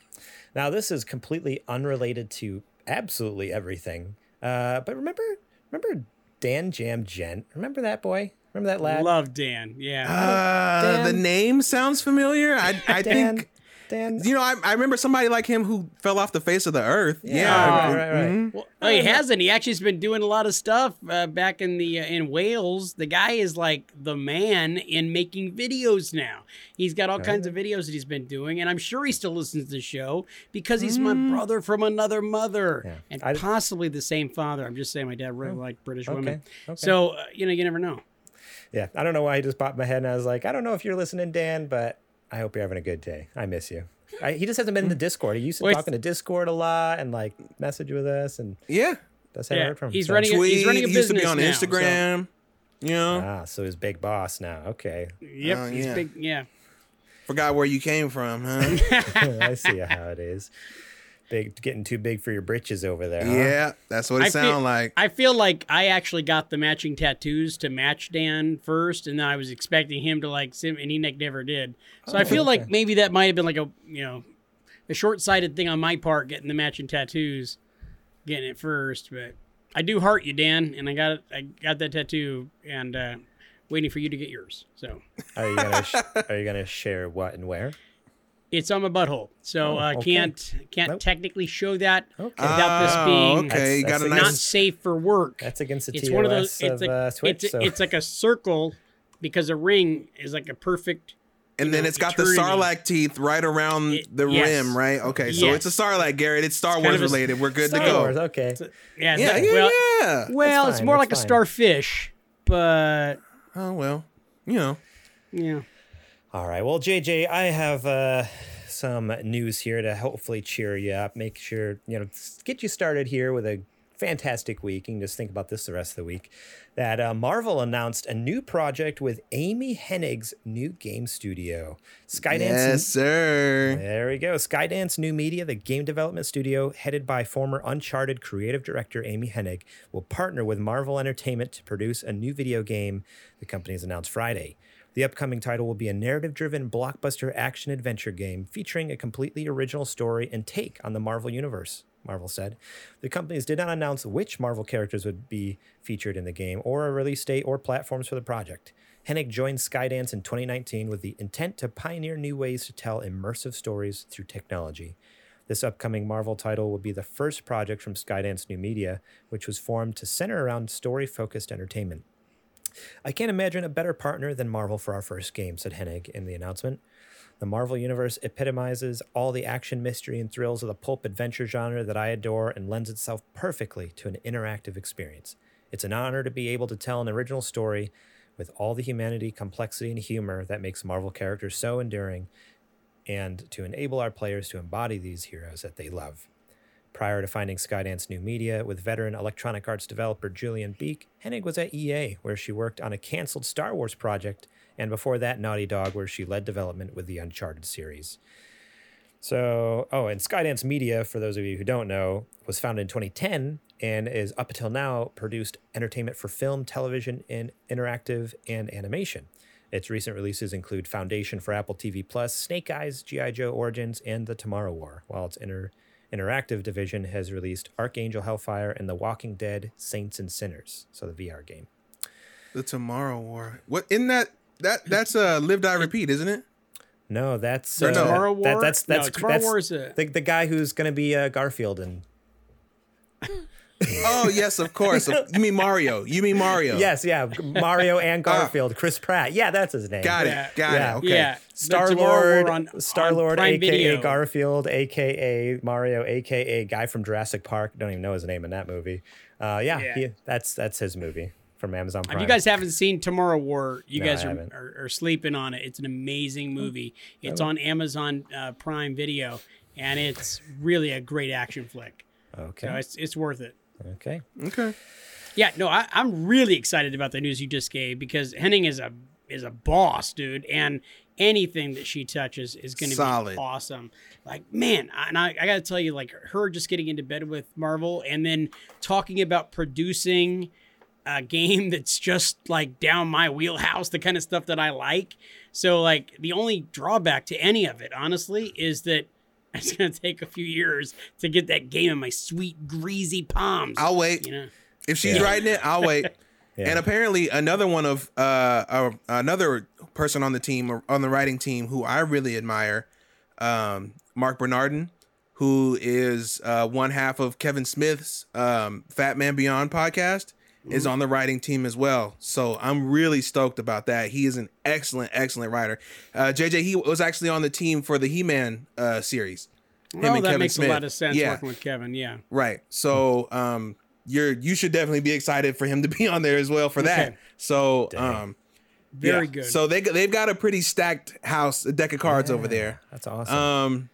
Now, this is completely unrelated to absolutely everything. Uh, but remember, remember Dan Jam Gent? Remember that boy? Remember that lad? Love Dan. Yeah. Uh, the name sounds familiar. I I Dan, think Dan. you know. I, I remember somebody like him who fell off the face of the earth. Yeah, right, right, right. mhm. well, oh, he hasn't. He actually's been doing a lot of stuff uh, back in the uh, in Wales. The guy is like the man in making videos now. He's got all kinds of videos that he's been doing, and I'm sure he still listens to the show because he's my brother from another mother Yeah. and I- possibly the same father. I'm just saying, my dad really liked British okay, women. okay. So uh, you know, you never know. Yeah, I don't know why he just popped my head, and I was like, I don't know if you're listening, Dan, but I hope you're having a good day. I miss you. I, he just hasn't been in the Discord. He used to Well, talk in the Discord a lot and like message with us, and yeah. that's how I heard from him. he's So- running a- Tweet. running a he used to be business on now, so- Instagram. You know, Ah, so he's big boss now. Okay, Yep, Oh, he's yeah. big. Yeah. forgot where you came from, huh? I see how it is. Big, getting too big for your britches over there. Huh? yeah, that's what it I feel- like. I feel like I actually got the matching tattoos to match Dan first, and then I was expecting him to like sim, and he ne- never did. So I feel like maybe that might have been like a you know a short-sighted thing on my part, getting the matching tattoos, getting it first. But I do heart you, Dan, and I got. I got that tattoo, and uh, waiting for you to get yours. So Are you gonna sh- Are you gonna share what and where? It's on my butthole, so Oh, uh, okay. can't can't Nope. technically show that Okay. without this Oh, being okay. You That's- got that's not nice. safe for work. That's against the it's TOS one of those. It's of a, uh, Twitch. it's, so. it's like a circle because a ring is like a perfect. And then know, it's got the eternity. Sarlacc teeth right around It- the yes. rim, right? Okay, so Yes. it's a Sarlacc, Garrett. It's Star kind Wars of related. We're good Star to go. Wars. Okay. Yeah, Yeah, yeah, well, yeah. well, That's it's more that's like a starfish, but Oh well, you know. yeah. All right. Well, JJ, I have uh, some news here to hopefully cheer you up, make sure, you know, get you started here with a fantastic week. You can just think about this the rest of the week. That uh, Marvel announced a new project with Amy Hennig's new game studio, Skydance. Yes, sir. There we go. Skydance New Media, the game development studio headed by former Uncharted creative director Amy Hennig, will partner with Marvel Entertainment to produce a new video game, the company has announced Friday. The upcoming title will be a narrative driven blockbuster action adventure game featuring a completely original story and take on the Marvel Universe. Marvel said. The companies did not announce which Marvel characters would be featured in the game or a release date or platforms for the project. Hennig joined Skydance in 2019 with the intent to pioneer new ways to tell immersive stories through technology. This upcoming Marvel title will be the first project from Skydance New Media, which was formed to center around story focused entertainment. I can't imagine a better partner than Marvel for our first game, said Hennig in the announcement. The Marvel Universe epitomizes all the action, mystery, and thrills of the pulp adventure genre that I adore and lends itself perfectly to an interactive experience. It's an honor to be able to tell an original story with all the humanity, complexity, and humor that makes Marvel characters so enduring, and to enable our players to embody these heroes that they love. Prior to finding Skydance New Media with veteran Electronic Arts developer Julian Beak, Hennig was at EA, where she worked on a canceled Star Wars project and before that, Naughty Dog, where she led development with the Uncharted series. So, oh, and Skydance Media, for those of you who don't know, was founded in 2010 and is up until now produced entertainment for film, television, and interactive and animation. Its recent releases include Foundation for Apple TV Plus, Snake Eyes, G.I. Joe Origins, and The Tomorrow War, while its inter- interactive division has released Archangel Hellfire and The Walking Dead Saints and Sinners, so the VR game. The Tomorrow War. What in that that that's a uh, live die repeat, isn't it? No, that's uh, Tomorrow War. That, that's that's no, Tomorrow that's War is a... the, the guy who's going to be uh, Garfield and. oh yes, of course. You mean Mario? You mean Mario? Yes, yeah, Mario and ah. Garfield. Chris Pratt. Yeah, that's his name. Got it. Got yeah. it. Okay. Yeah. Star Lord, Star Lord, aka Video. Garfield, aka Mario, aka guy from Jurassic Park. Don't even know his name in that movie. Uh, yeah, Yeah. He, that's that's his movie from Amazon Prime. If you guys haven't seen Tomorrow War, you No, guys are, are, are sleeping on it. It's an amazing movie. It's on Amazon uh, Prime Video, and it's really a great action flick. okay, So it's it's worth it. Okay, Okay. Yeah, no, I, I'm really excited about the news you just gave because Hennig is a is a boss, dude, and anything that she touches is going to be Solid. awesome. Like, man, I- and I, I got to tell you, like her just getting into bed with Marvel and then talking about producing a game that's just like down my wheelhouse, the kind of stuff that I like. So, like, the only drawback to any of it, honestly, is that it's going to take a few years to get that game in my sweet, greasy palms. I'll wait. you know. If she's Yeah. writing it, I'll wait. Yeah. And apparently, another one of uh, uh, another person on the team on the writing team who I really admire, um, Mark Bernardin, who is uh, one half of Kevin Smith's um, Fat Man Beyond podcast, is on the writing team as well. So I'm really stoked about that. He is an excellent, excellent writer. Uh, JJ, he was actually on the team for the He Man uh, series. Him Well, that Kevin makes Smith. a lot of sense Yeah. working with Kevin. Yeah. Right. So um you're you should definitely be excited for him to be on there as well for that. Okay. So um Very yeah. good. So they they've got a pretty stacked house, a deck of cards over there. That's awesome. Um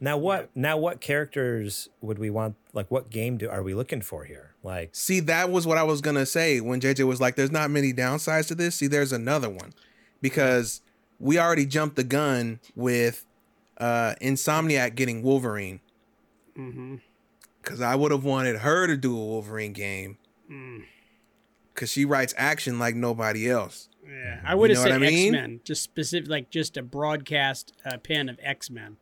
now what? Now what characters would we want? Like, what game do are we looking for here? Like, see that was what I was going to say when JJ was like there's not many downsides to this. See there's another one. Because we already jumped the gun with uh Insomniac getting Wolverine hmm cuz I would have wanted her to do a Wolverine game. Mm. Cuz she writes action like nobody else. Yeah, I would have said I mean? X Men, just specific, like just a broadcast uh, pen of X Men,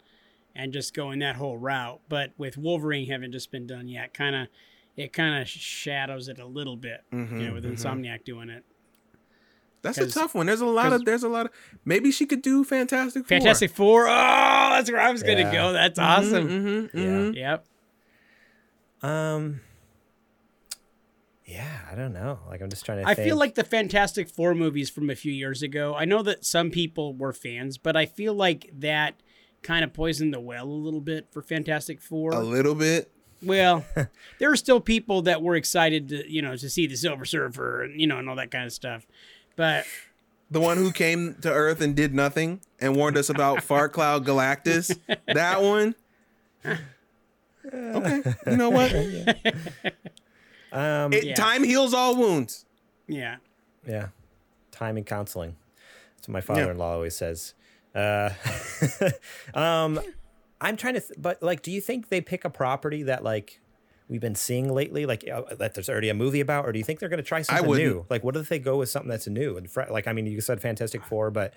and just going that whole route. But with Wolverine having just been done yet, kind of, it kind of shadows it a little bit. Mhm, you know, with mhm. Insomniac doing it. That's a tough one. There's a lot of there's a lot of maybe she could do Fantastic Four. Fantastic Four. Oh, that's where I was gonna Yeah. go. That's awesome. Mm-hmm, Yeah. Yep. um, yeah, I don't know. Like, I'm just trying to. I think. feel like the Fantastic Four movies from a few years ago. I know that some people were fans, but I feel like that kind of poisoned the well a little bit for Fantastic Four. A little bit. Well, there were still people that were excited to, you know, to see the Silver Surfer and you know and all that kind of stuff. But the one who came to Earth and did nothing and warned us about Fart Cloud Galactus. That one. Okay, you know what? Um, It, Yeah. Time heals all wounds. Yeah. Yeah. Time and counseling. That's what my father in law always says. Uh, um, I'm trying to, th- but like, do you think they pick a property that like we've been seeing lately, like uh, that there's already a movie about, or do you think they're going to try something new? Like, what if they go with something that's new and fre- like, I mean, you said Fantastic Four, but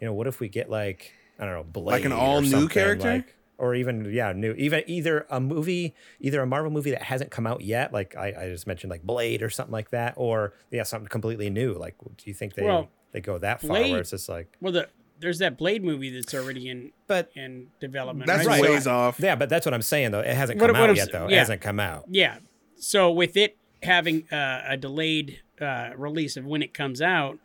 you know, what if we get like I don't know, Blade Like an all-new character? like- or even yeah, new, even either a movie, either a Marvel movie that hasn't come out yet, like I, I just mentioned, like Blade or something like that, or yeah, something completely new. Like, do you think they Well, they go that far Blade- where it's just like, Well, the there's that Blade movie that's already in but in development. That's right? So- off. yeah, but that's what I'm saying though. It hasn't What- come what out I'm yet s- though. It hasn't come out. Yeah. So with it having uh, a delayed uh, release of when it comes out,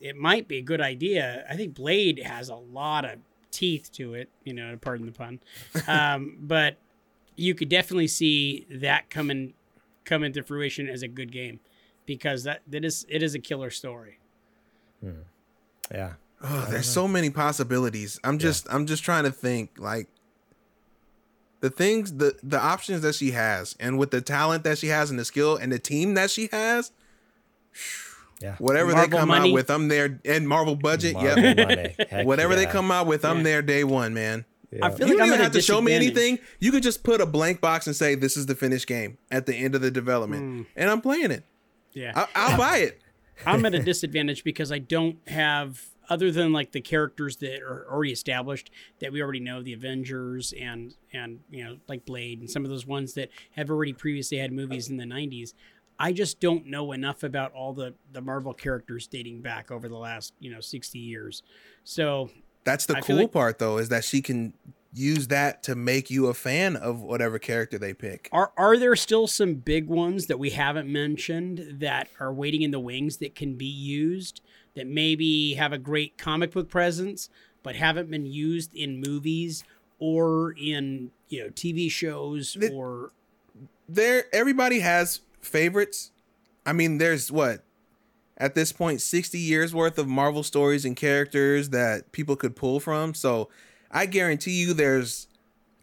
it might be a good idea. I think Blade has a lot of teeth to it, you know, pardon the pun. Um, but you could definitely see that coming coming to fruition as a good game because that that is it is a killer story. Yeah. Oh, there's so many possibilities. I'm just I'm just trying to think like the things the the options that she has and with the talent that she has and the skill and the team that she has, Yeah. whatever they come money. out with, I'm there and Marvel budget, Marvel yep. money. Heck Whatever they come out with, I'm Yeah. there day one, man. I feel you like don't even have to show me anything. You could just put a blank box and say this is the finished game at the end of the development, hmm. and I'm playing it. Yeah. I, I'll buy it. I'm at a disadvantage because I don't have other than like the characters that are already established that we already know, the Avengers and and you know like Blade and some of those ones that have already previously had movies in the 90s. I just don't know enough about all the the Marvel characters dating back over the last you know 60 years. So That's the I cool like- part, though, is that she can use that to make you a fan of whatever character they pick. Are are there still some big ones that we haven't mentioned that are waiting in the wings that can be used that maybe have a great comic book presence but haven't been used in movies or in you know TV shows or there everybody has favorites. I mean, there's what at this point 60 years worth of Marvel stories and characters that people could pull from. So, I guarantee you there's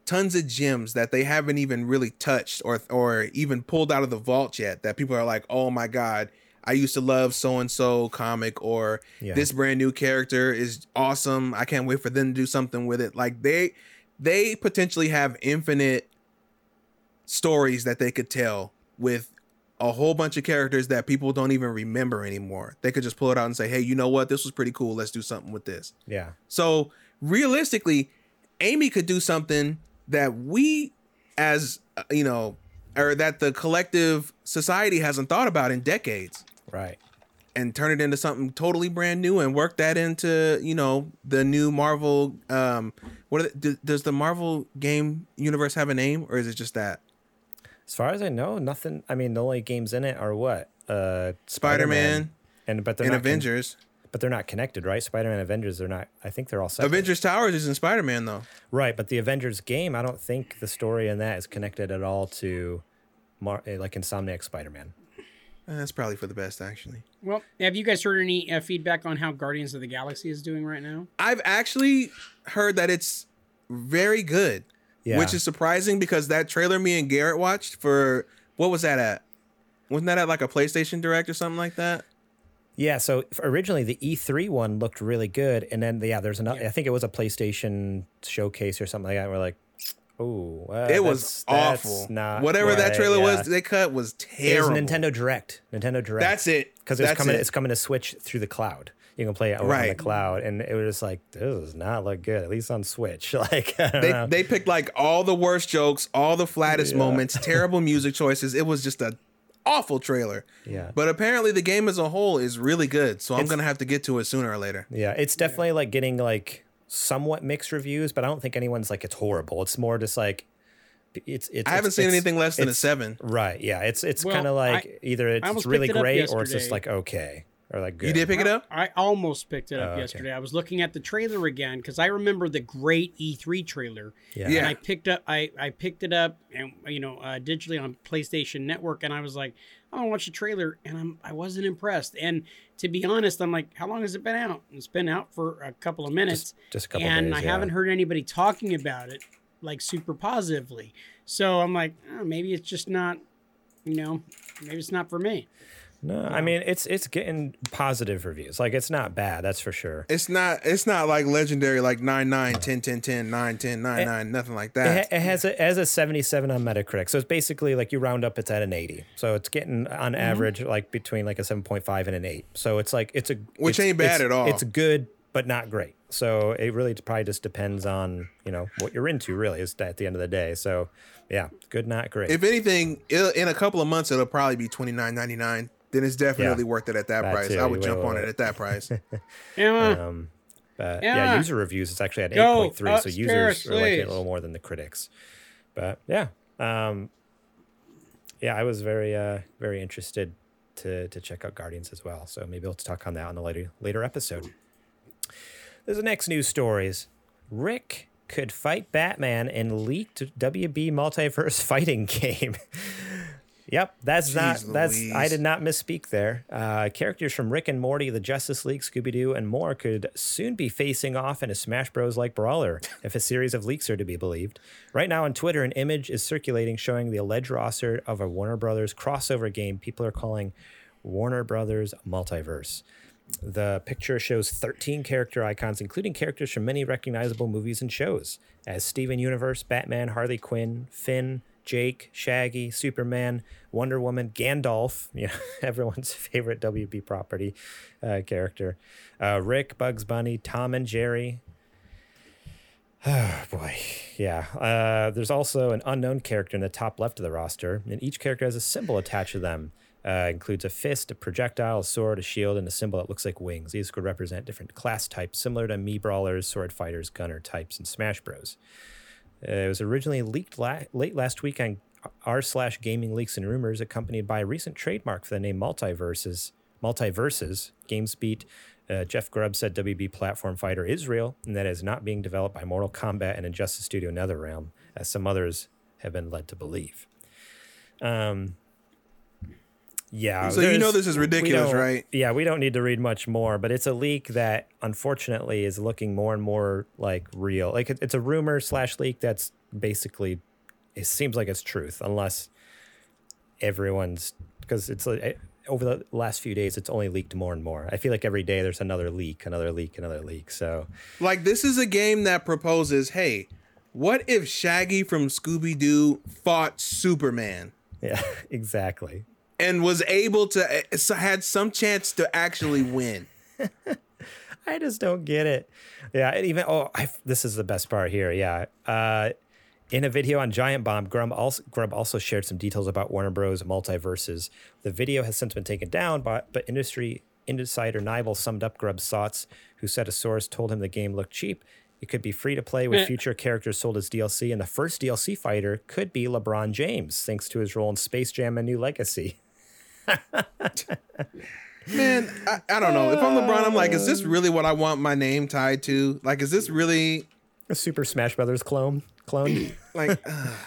tons of gems that they haven't even really touched or or even pulled out of the vault yet that people are like, "Oh my god, I used to love so and so comic or Yeah. this brand new character is awesome. I can't wait for them to do something with it." Like they they potentially have infinite stories that they could tell with a whole bunch of characters that people don't even remember anymore. They could just pull it out and say, "Hey, you know what? This was pretty cool. Let's do something with this." Yeah. So, realistically, Amy could do something that we as uh, you know, or that the collective society hasn't thought about in decades Right. and turn it into something totally brand new and work that into, you know, the new Marvel um what are the, d- does the Marvel game universe have a name or is it just that? As far as I know, nothing. I mean, the only games in it are what? Uh, Spider-Man and but they're and not con- Avengers. but they're not connected, right? Spider-Man, Avengers, they're not. I think they're all separate. Avengers Towers is in Spider-Man though. Right, but the Avengers game, I don't think the story in that is connected at all to, Mar- eh, like Insomniac Spider-Man. Eh, That's probably for the best actually. well, have you guys heard any uh, feedback on how Guardians of the Galaxy is doing right now? I've actually heard that it's very good. Yeah. Which is surprising because that trailer me and Garrett watched for what was that at? Wasn't that at like a PlayStation Direct or something like that? Yeah, so originally the E3 one looked really good, and then yeah, there's another. I think it was a PlayStation showcase or something like that. We're like, oh, uh, it was that's- that's awful. Not Whatever that trailer yeah. was they cut was terrible. It was terrible. Nintendo Direct. Nintendo Direct. That's it. because it's coming. it. It's coming to Switch through the cloud. You can play it over on the cloud, and it was just like this does not look good, at least on Switch. Like I don't They know. they picked like all the worst jokes, all the flattest Yeah. moments, terrible music choices. It was just a awful trailer. Yeah. But apparently the game as a whole is really good. So I'm It's- gonna have to get to it sooner or later. Yeah, it's definitely like getting like somewhat mixed reviews, but I don't think anyone's like it's horrible. It's more just like it's it's. I haven't it's- seen it's- anything less than a seven. Right. Yeah. It's it's Well, kind of like I- either it's, almost really it great or it's just like okay or like good. You did pick it up? I almost picked it up Oh, okay. yesterday. I was looking at the trailer again because I remember the great E3 trailer. Yeah. And Yeah. I picked up I, I picked it up and you know uh, digitally on PlayStation Network and I was like, Oh, I'm gonna watch the trailer, and I'm I wasn't impressed. And to be honest, I'm like, how long has it been out? It's been out for a couple of minutes, Just, just a couple and days. I yeah. haven't heard anybody talking about it like super positively. So I'm like, oh, maybe it's just not, you know, maybe it's not for me. No, I mean it's it's getting positive reviews. Like it's not bad, that's for sure. It's not. It's not like legendary, like 9, 9, 10, 10, 10, 9, 10, 9, 9, nothing like It, that. ha- it has a it has a 77 on Metacritic. So it's basically like you round up it's at an 80. So it's getting on Mm-hmm. average like between like a 7.5 and an 8. So it's like it's a Which it's- ain't bad at all. It's good but not great. So it really probably just depends on, you know, what you're into really is at the end of the day. So yeah, good not great. if anything, in a couple of months, it'll probably be twenty nine ninety nine. Then it's definitely Yeah. worth it at that, That price. too. I would Wait, jump wait, on wait. it at that price. Emma, Um, but yeah. Yeah. user reviews it's actually at 8.3, so users are like it a little more than the critics. But yeah, um, yeah, I was very uh, very interested to to check out Guardians as well. So maybe we'll talk on that on a later later episode. There's the next news stories. Rick could fight Batman in leaked WB multiverse fighting game. Yep, that's not Jeez that's I did not misspeak there. Uh, characters from Rick and Morty, the Justice League, Scooby Doo, and more could soon be facing off in a Smash Bros. like brawler, if a series of leaks are to be believed. Right now on Twitter, an image is circulating showing the alleged roster of a Warner Brothers crossover game. People are calling Warner Brothers Multiverse. The picture shows 13 character icons, including characters from many recognizable movies and shows, as Steven Universe, Batman, Harley Quinn, Finn, Jake, Shaggy, Superman, Wonder Woman, Gandalf, you know, everyone's favorite WB property uh, character, uh, Rick, Bugs Bunny, Tom and Jerry. Oh boy, yeah. Uh, there's also an unknown character in the top left of the roster, and each character has a symbol attached to them. Uh, includes a fist, a projectile, a sword, a shield, and a symbol that looks like wings. These could represent different class types, similar to Mii Brawlers, Sword Fighters, Gunner types, and Smash Bros. Uh, it was originally leaked la- late last week on r slash gaming leaks and rumors, accompanied by a recent trademark for the name Multiverses. Multiverses. GamesBeat. Uh, Jeff Grubb said WB Platform Fighter is real and that is not being developed by Mortal Kombat and Injustice Studio NetherRealm, as some others have been led to believe. Um, yeah. So you know this is ridiculous, right? Yeah, we don't need to read much more, but it's a leak that unfortunately is looking more and more like real. Like it- it's a rumor slash leak that's basically it seems like it's truth, unless everyone's because it's like eh, over the last few days it's only leaked more and more. I feel like every day there's another leak, another leak, another leak. So Like this is a game that proposes, hey, what if Shaggy from Scooby Doo fought Superman yeah, exactly. And was able to eh, so had some chance to actually win? I just don't get it. Yeah, and even oh, I, this is the best part here. Yeah, uh, in a video on Giant Bomb, Grubb also, Grubb also shared some details about Warner Bros. multiverses. The video has since been taken down, but but industry insider Nibel summed up Grubb's thoughts, who said a source told him the game looked cheap. It could be free to play with future characters sold as DLC, and the first DLC fighter could be LeBron James, thanks to his role in Space Jam: A New Legacy. Man, I, I don't know. If I'm LeBron, I'm like, is this really what I want my name tied to? Like, is this really A Super Smash Brothers clone. Clone. like? ugh.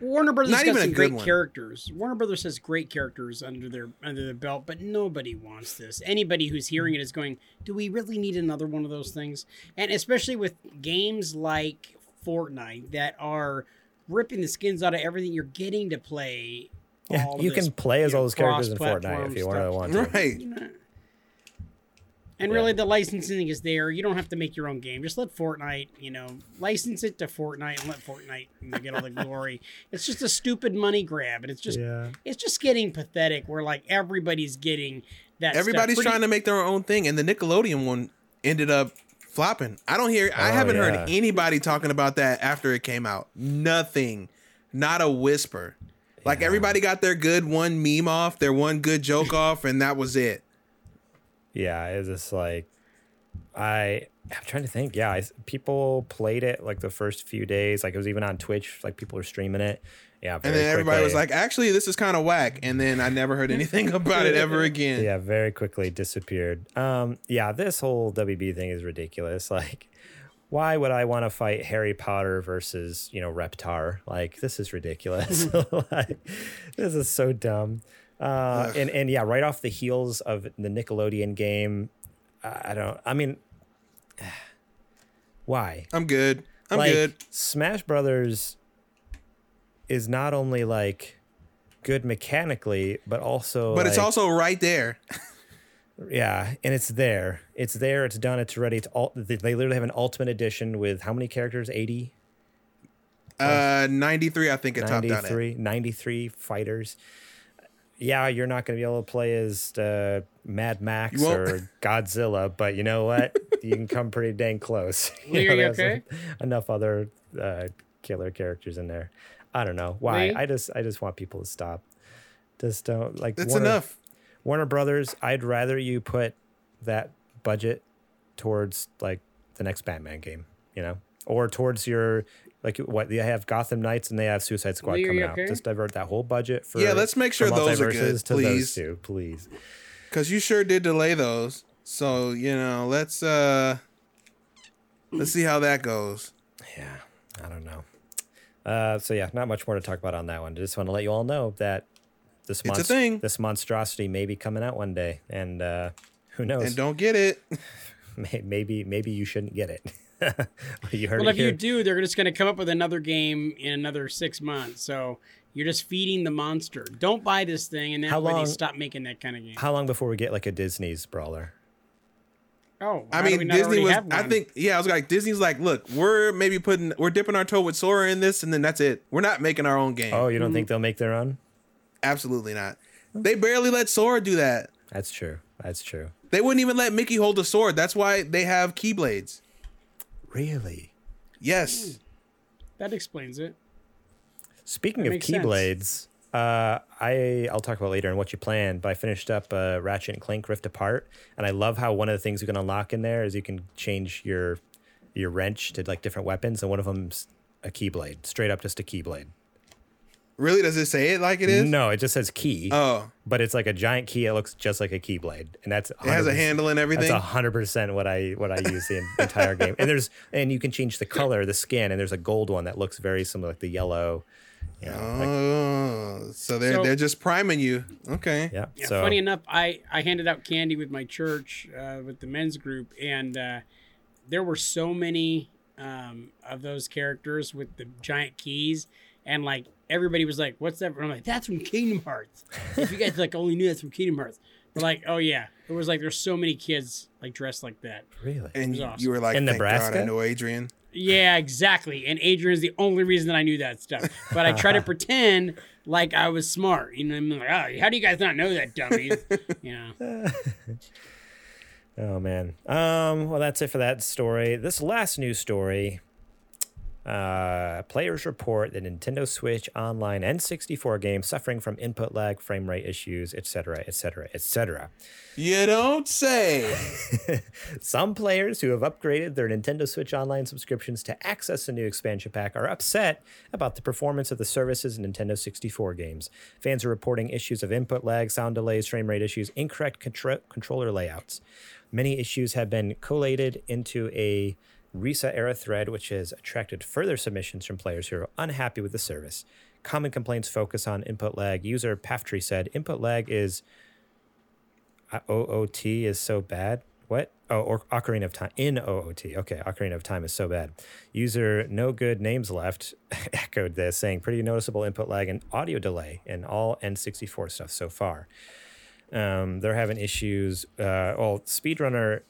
Wa- Warner Brothers Not got even a some great one. characters. Warner Brothers has great characters under their under their belt, but nobody wants this. Anybody who's hearing it is going, "Do we really need another one of those things?" And especially with games like Fortnite that are ripping the skins out of everything, you're getting to play. Yeah, all you this, can play as you all those characters in Fortnite if you want to want to. right. You know, and Yeah. really, the licensing is there. You don't have to make your own game. Just let Fortnite, you know, license it to Fortnite and let Fortnite you know, get all the glory. It's just a stupid money grab, and it's just Yeah. it's just getting pathetic. Where like everybody's getting that. Everybody's Pretty- trying to make their own thing, and the Nickelodeon one ended up flopping. I don't hear. I Oh, haven't yeah. heard anybody talking about that after it came out. Nothing. Not a whisper. Like everybody got their good one meme off, their one good joke off, and that was it. Yeah, it's just like I I'm trying to think. Yeah, I, people played it like the first few days. Like it was even on Twitch. Like people were streaming it. Yeah, And then everybody was like, "Actually, this is kind of whack." And then I never heard anything about it ever again. yeah, very quickly disappeared. Um, yeah, this whole WB thing is ridiculous. Like, why would I want to fight Harry Potter versus you know Reptar? Like, this is ridiculous. like, this is so dumb. Uh, and and yeah, right off the heels of the Nickelodeon game, I don't. I mean, why? I'm good. I'm like, good. Smash Brothers is not only like good mechanically, but also But it's also right there. yeah, and it's there. It's there. It's done. It's ready. It's all. They literally have an Ultimate Edition with how many characters? 80? Uh, 93, I think it topped out 93, 93 fighters. Yeah, you're not going to be able to play as uh, Mad Max or Godzilla, but you know what? you can come pretty dang close. Lee, know, are you okay? Enough other uh, killer characters in there. I don't know why. Lee? I just I just want people to stop. Just don't like. That's Warner- enough. Warner Brothers. I'd rather you put that budget towards like the next Batman game, you know, or towards your like what they have Gotham Knights and they have Suicide Squad Lee, coming you out. Just divert that whole budget for Yeah, let's make sure those are multiverses good, to please. those two, please. Because you sure did delay those. So, you know, let's uh let's see how that goes. Yeah, I don't know. Uh, so yeah, not much more to talk about on that one. Just want to let you all know that this It's a thing. this monstrosity may be coming out one day, and uh, who knows? And don't get it. Maybe maybe you shouldn't get it. you heard Well, it if you do, they're just going to come up with another game in another six months. So you're just feeding the monster. Don't buy this thing, and then How long- they stop making that kind of game. How long before we get like a Disney's brawler? oh, I how do we mean, Disney was. I think, yeah, I was like, Disney's like, look, we're maybe putting, we're dipping our toe with Sora in this, and then that's it. We're not making our own game. Oh, you don't Mm-hmm. think they'll make their own? Absolutely not. They barely let Sora do that. That's true. That's true. They wouldn't even let Mickey hold a sword. That's why they have keyblades. Really? Yes. that explains it. Speaking That of makes sense. keyblades, uh, I I'll talk about later and what you plan. But I finished up uh, Ratchet and Clank Rift Apart, and I love how one of the things you can unlock in there is you can change your your wrench to like different weapons, and one of them's a keyblade, straight up just a keyblade. Really? Does it say it like it is? No, it just says key, Oh, but it's like a giant key. It looks just like a keyblade, and that's it has a handle and everything. That's hundred percent what I what I use the entire game. And there's and you can change the color, the skin, and there's a gold one that looks very similar, like the yellow. You know, like, Oh, so they're So- they're just priming you. Okay. yeah. Yeah, so funny enough, I, I handed out candy with my church, uh, with the men's group, and uh, there were so many um, of those characters with the giant keys, and like everybody was like, "What's that?" And I'm like, "That's from Kingdom Hearts." if you guys like only knew that's from Kingdom Hearts, but like, oh yeah, it was like there's so many kids like dressed like that. really, And you- awesome. you were like, In Thank God Nebraska? I know Adrian. Yeah, exactly. And Adrian's the only reason that I knew that stuff. But I try to pretend like I was smart. You know, I'm like, oh, how do you guys not know that, dummies? You know. Oh man. Um. Well, that's it for that story. This last news story. Uh, players report that Nintendo Switch Online N64 game suffering from input lag, frame rate issues, etc., etc., etc. You don't say. Some players who have upgraded their Nintendo Switch Online subscriptions to access the new expansion pack are upset about the performance of the service's in Nintendo 64 games. Fans are reporting issues of input lag, sound delays, frame rate issues, incorrect contro- controller layouts. Many issues have been collated into a ResetEra thread, which has attracted further submissions from players who are unhappy with the service. Common complaints focus on input lag. User Paftree said input lag is uh, OOT is so bad. What? Oh, or Ocarina of Time in OOT. Okay, Ocarina of Time is so bad. User No Good Names Left echoed this, saying pretty noticeable input lag and audio delay in all N64 stuff so far. Um, they're having issues. Uh, well, speedrunner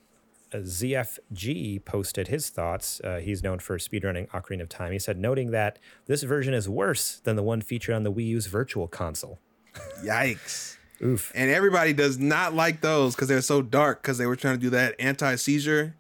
ZFG posted his thoughts. Uh, he's known for speedrunning Ocarina of Time. He said, noting that this version is worse than the one featured on the Wii U's Virtual Console. Yikes. Oof. And everybody does not like those because they're so dark because they were trying to do that anti seizure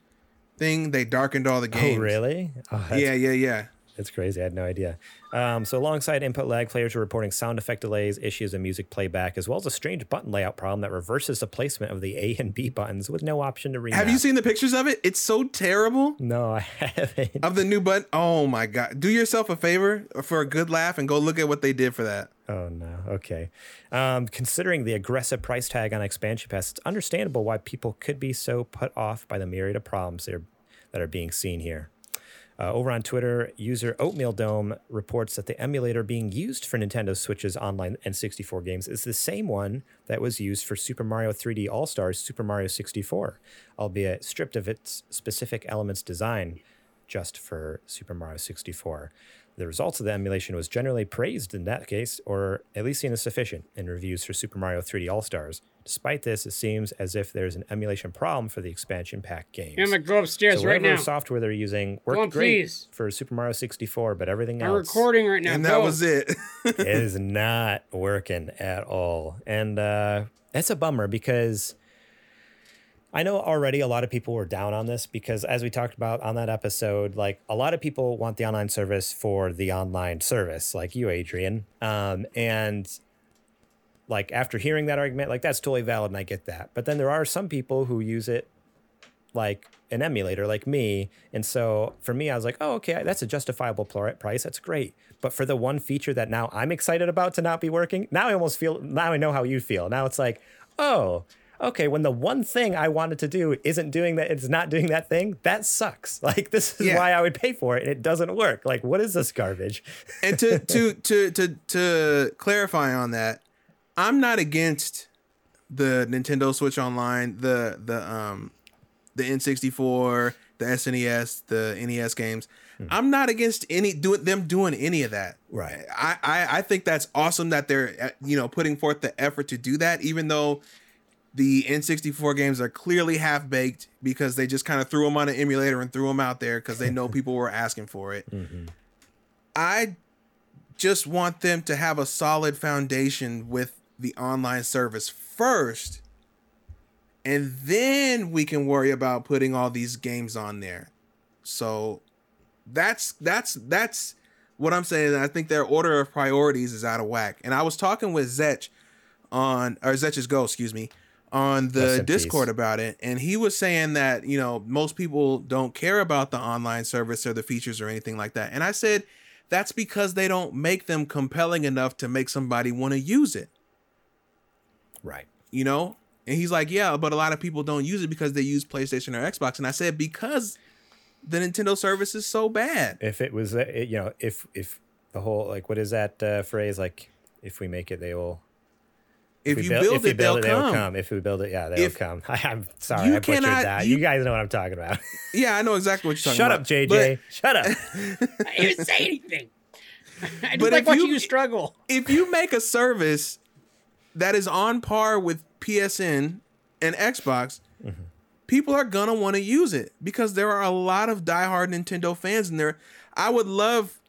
thing. They darkened all the games. Oh, really? Oh, Yeah, yeah, yeah. That's crazy. I had no idea. Um, so, alongside input lag, players are reporting sound effect delays, issues in music playback, as well as a strange button layout problem that reverses the placement of the A and B buttons with no option to remap. Have you seen the pictures of it? It's so terrible. No, I haven't. Of the new button. Oh my god. Do yourself a favor for a good laugh and go look at what they did for that. Oh no. Okay. Um, considering the aggressive price tag on expansion pass, it's understandable why people could be so put off by the myriad of problems that are, that are being seen here. Uh, over on Twitter, user Oatmeal Dome reports that the emulator being used for Nintendo Switch's online N64 games is the same one that was used for Super Mario 3D All Stars Super Mario 64, albeit stripped of its specific elements design just for Super Mario 64. The results of the emulation was generally praised in that case, or at least seen as sufficient in reviews for Super Mario 3D All Stars. Despite this, it seems as if there's an emulation problem for the expansion pack games. I'm gonna go upstairs so right whatever now. software they're using worked on, great please. for Super Mario 64, but everything I'm else recording right now. and Go. that was it. it is not working at all. And uh, it's a bummer because I know already a lot of people were down on this because, as we talked about on that episode, like a lot of people want the online service for the online service, like you, Adrian. Um, and like after hearing that argument, like that's totally valid and I get that. But then there are some people who use it like an emulator like me. And so for me, I was like, oh, okay, that's a justifiable price. That's great. But for the one feature that now I'm excited about to not be working, now I almost feel, now I know how you feel. Now it's like, oh, okay, when the one thing I wanted to do isn't doing that, it's not doing that thing, that sucks. Like, this is Yeah. why I would pay for it. And it doesn't work. Like, what is this garbage? and to to to to to clarify on that, I'm not against the Nintendo Switch Online, the the um the N64, the SNES, the NES games. I'm not against any doing them doing any of that. Right. I, I I think that's awesome that they're uh, you know putting forth the effort to do that, even though the N64 games are clearly half baked because they just kind of threw them on an emulator and threw them out there because they know people were asking for it. Mm-hmm. I just want them to have a solid foundation with the online service first. And then we can worry about putting all these games on there. So that's that's that's what I'm saying. I think their order of priorities is out of whack. And I was talking with Zetch on or Zetch's Go, excuse me, on the peace. Discord about it, and he was saying that you know most people don't care about the online service or the features or anything like that. And I said that's because they don't make them compelling enough to make somebody want to use it. Right. You know. And he's like, yeah, but a lot of people don't use it because they use PlayStation or Xbox. And I said because the Nintendo service is so bad. If it was, uh, you know, if, if the whole, like, what is that uh, phrase? Like, if we make it, they will. If, we you build- build, if we it, build they'll, it, come. come. If we build it, yeah, they'll If- come. I, I'm sorry, You I butchered cannot- that. You, you- guys know what I'm talking about. Yeah, I know exactly what you're talking Shut about. Shut up, JJ. Shut up. I didn't say anything. I just But like if watching you- you struggle. If you make a service that is on par with PSN and Xbox, Mm-hmm. people are gonna want to use it because there are a lot of diehard Nintendo fans in there. I would love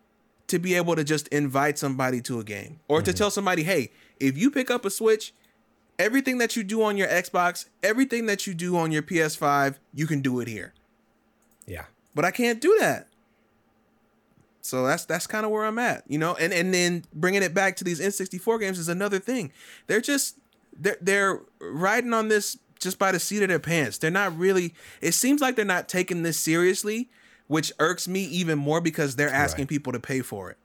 to be able to just invite somebody to a game or Mm-hmm. to tell somebody, hey, if you pick up a Switch, everything that you do on your Xbox, everything that you do on your PS5, you can do it here. yeah. But I can't do that. So that's that's kind of where I'm at, you know. And and then bringing it back to these N64 games is another thing. They're just they're they're riding on this just by the seat of their pants. They're not really. It seems like they're not taking this seriously, which irks me even more because they're asking Right. people to pay for it.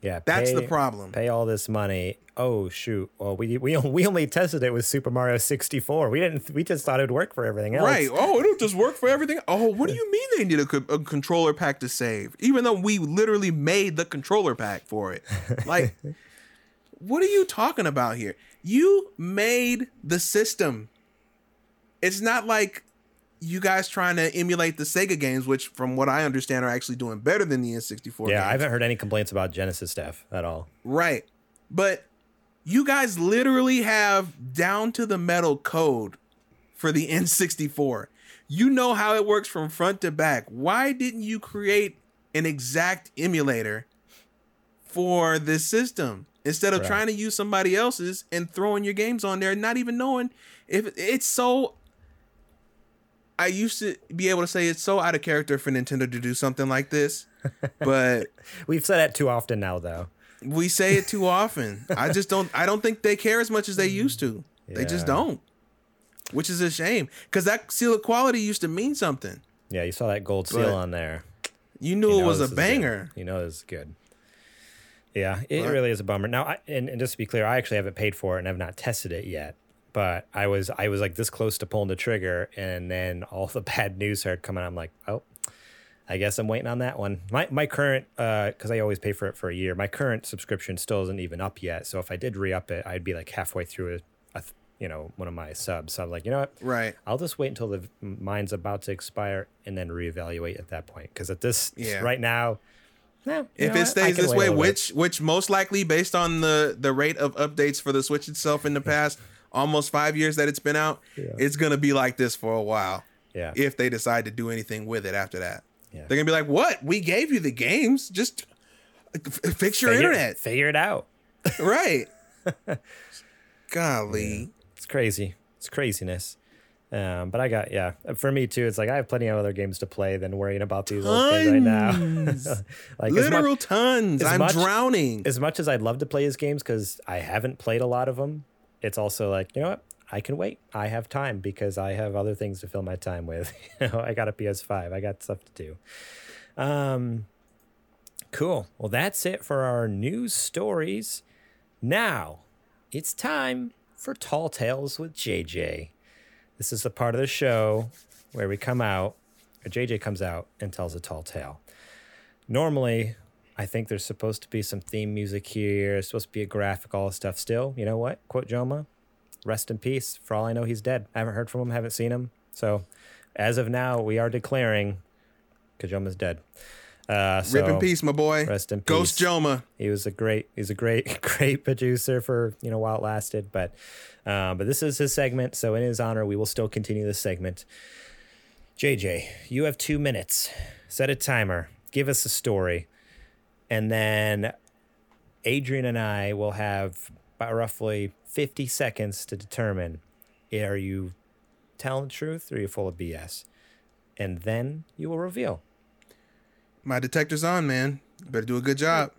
Yeah. That's the problem. Pay all this money. Oh shoot. Well, we we we only tested it with Super Mario 64. We didn't. We just thought it'd work for everything else. Right. Oh, it'll just work for everything. Oh, what do you mean they need a, a controller pack to save? Even though we literally made the controller pack for it. Like, what are you talking about here? You made the system. It's not like you guys trying to emulate the Sega games, which, from what I understand, are actually doing better than the N64 Yeah, games. I haven't heard any complaints about Genesis stuff at all. Right. But you guys literally have down to the metal code for the N64. You know how it works from front to back. Why didn't you create an exact emulator for this system instead of Right. trying to use somebody else's and throwing your games on there, not even knowing if it's so. I used to be able to say it's so out of character for Nintendo to do something like this, but We've said that too often now, though. we say it too often. I just don't. I don't think they care as much as they used to. They just don't, which is a shame because that seal of quality used to mean something. Yeah, you saw that gold seal But on there. You knew You it was a banger. You know it's good. Yeah, it really is a bummer. Now, I, and, and just to be clear, I actually haven't paid for it and I've not tested it yet. But I was I was like this close to pulling the trigger, and then all the bad news started coming. I'm like, oh, I guess I'm waiting on that one. My my current uh, because I always pay for it for a year. My current subscription still isn't even up yet. So if I did re up it, I'd be like halfway through a, a you know one of my subs. So I'm like, you know what? Right. I'll just wait until the mine's about to expire and then reevaluate at that point. Because at this Yeah. right now, no. If it? Stays this way, little bit. which which most likely based on the the rate of updates for the Switch itself in the past almost five years that it's been out, it's gonna be like this for a while. yeah, If they decide to do anything with it after that, Yeah. they're gonna be like, "What? We gave you the games. Just f- fix your figure, internet." figure it out. right. Golly. It's crazy. It's craziness. Um, but I got yeah. For me too, it's like I have plenty of other games to play than worrying about these old things right now. like Literal much, tons. I'm much- drowning. as much as I'd love to play his games because I haven't played a lot of them, it's also like you know what I can wait. I have time because I have other things to fill my time with. you know, I got a PS5. I got stuff to do. Um, cool. Well, that's it for our news stories. Now it's time for Tall Tales with JJ. This is the part of the show where we come out, or JJ comes out and tells a tall tale. Normally, I think there's supposed to be some theme music here. It's supposed to be a graphic, all this stuff. Still, you know what? Quote Joma, rest in peace. For all I know, he's dead. I haven't heard from him, haven't seen him. So, as of now, we are declaring Kajoma's dead. Uh, so Rip in peace, my boy. Rest in peace, Ghost. Joma. He was a great, he's a great, great producer for you know while it lasted. But, um, but this is his segment, so in his honor, we will still continue this segment. JJ, you have two minutes. Set a timer. Give us a story, and then Adrian and I will have roughly fifty seconds to determine: are you telling the truth or are you full of BS? And then you will reveal. My detector's on, man. Better do a good job.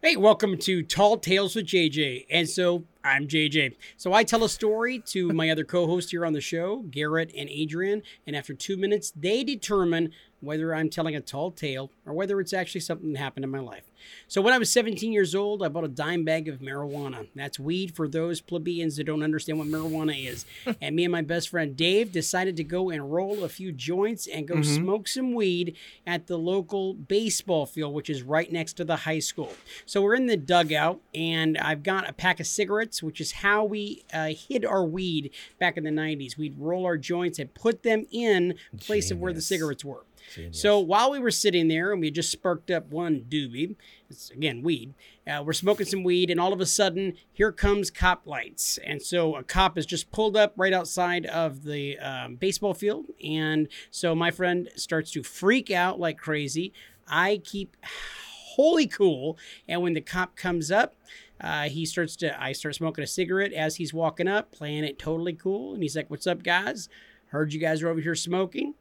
Hey, welcome to Tall Tales with JJ. And so I'm JJ. So I tell a story to my other co host here on the show, Garrett and Adrian. And after two minutes, they determine whether I'm telling a tall tale or whether it's actually something that happened in my life. So when I was 17 years old, I bought a dime bag of marijuana. That's weed for those plebeians that don't understand what marijuana is. and me and my best friend Dave decided to go and roll a few joints and go smoke some weed at the local baseball field, which is right next to the high school. So we're in the dugout, and I've got a pack of cigarettes, which is how we uh, hid our weed back in the 90s. We'd roll our joints and put them in place of where the cigarettes were. So while we were sitting there and we just sparked up one doobie, it's again weed, uh, we're smoking some weed, and all of a sudden, here comes cop lights. And so a cop is just pulled up right outside of the um, baseball field. And so my friend starts to freak out like crazy. I keep wholly cool. And when the cop comes up, uh, he starts to, I start smoking a cigarette as he's walking up, playing it totally cool. And he's like, What's up, guys? Heard you guys are over here smoking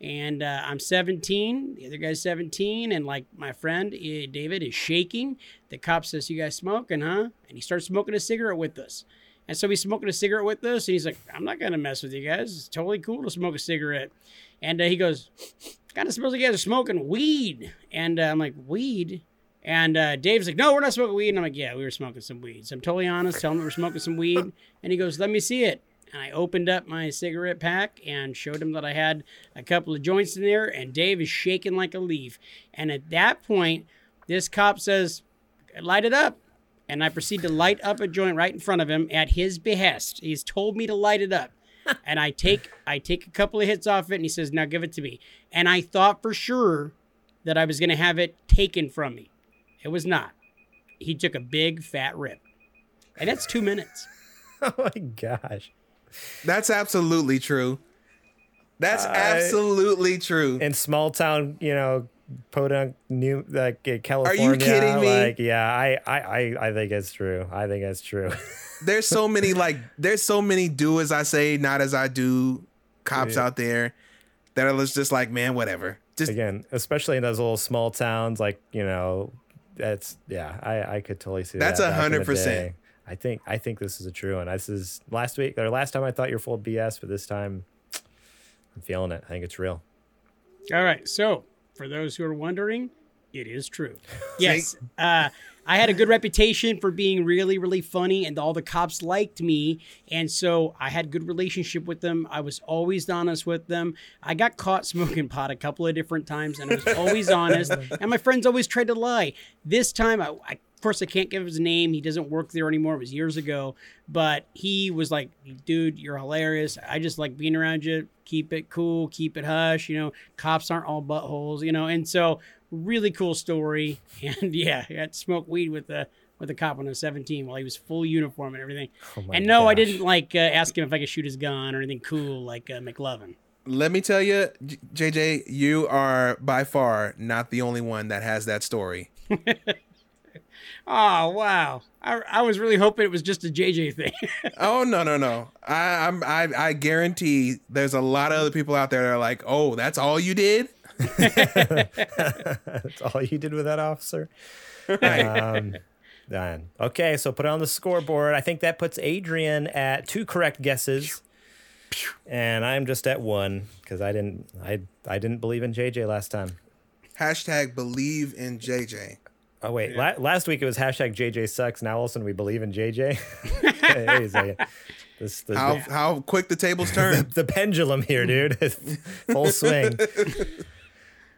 and uh, I'm 17. The other guy's 17, and like my friend eh, David is shaking. The cop says, "You guys smoking, huh?" And he starts smoking a cigarette with us. And so he's smoking a cigarette with us, and he's like, "I'm not gonna mess with you guys. It's totally cool to smoke a cigarette." And uh, he goes, "Kind of smells like you guys are smoking weed." And uh, I'm like, "Weed." And uh, Dave's like, "No, we're not smoking weed." And I'm like, "Yeah, we were smoking some weed." So I'm totally honest. Tell him we're smoking some weed. And he goes, "Let me see it." And I opened up my cigarette pack and showed him that I had a couple of joints in there. And Dave is shaking like a leaf. And at that point, this cop says, "Light it up." And I proceed to light up a joint right in front of him at his behest. He's told me to light it up. and I take I take a couple of hits off it and he says, "Now give it to me." And I thought for sure that I was going to have it taken from me. It was not. He took a big fat rip. And that's 2 minutes. Oh my gosh. That's absolutely true. That's I- absolutely true. in small town, you know, Podunk, New like uh, California. kidding me? Like, yeah, I, I, I, I think it's true. I think it's true. there's so many like there's so many do as I say, not as I do cops Yeah. out there that are just like, man, whatever. Just Again, especially in those little small towns, like you know, that's yeah. I, I could totally see That's that. a in the 100%. day. I think, I think this is a true one. This is last week or last time I thought you're full of BS, but this time I'm feeling it. I think it's real. All right. So, for those who are wondering, It is true. Yes. Uh, I had a good reputation for being really, really funny, and all the cops liked me. And so I had good relationship with them. I was always honest with them. I got caught smoking pot a couple of different times, and I was always honest. And my friends always tried to lie. This time, I, I of course, I can't give his name. He doesn't work there anymore. It was years ago. But he was like, dude, you're hilarious. I just like being around you. Keep it cool. Keep it hush. You know, cops aren't all buttholes, you know. And so, really cool story. And yeah, I got to smoke weed with the with a cop when I was 17 while he was full uniform and everything. Oh and no, I didn't like uh, ask him if I could shoot his gun or anything cool like uh, McLovin. Let me tell you, JJ, you are by far not the only one that has that story. Oh wow! I, I was really hoping it was just a JJ thing. Oh no no no! I, I'm I I guarantee there's a lot of other people out there that are like, oh, that's all you did. That's all you did with that officer. Um, done. Okay, so put it on the scoreboard. I think that puts Adrian at two correct guesses, and I'm just at one because I didn't I I didn't believe in JJ last time. Hashtag believe in JJ. Oh wait, la- last week it was hashtag JJ sucks. Now all of a sudden we believe in JJ. Hey, wait a second. This, the, How how quick the tables turn. the pendulum here, dude. Full swing.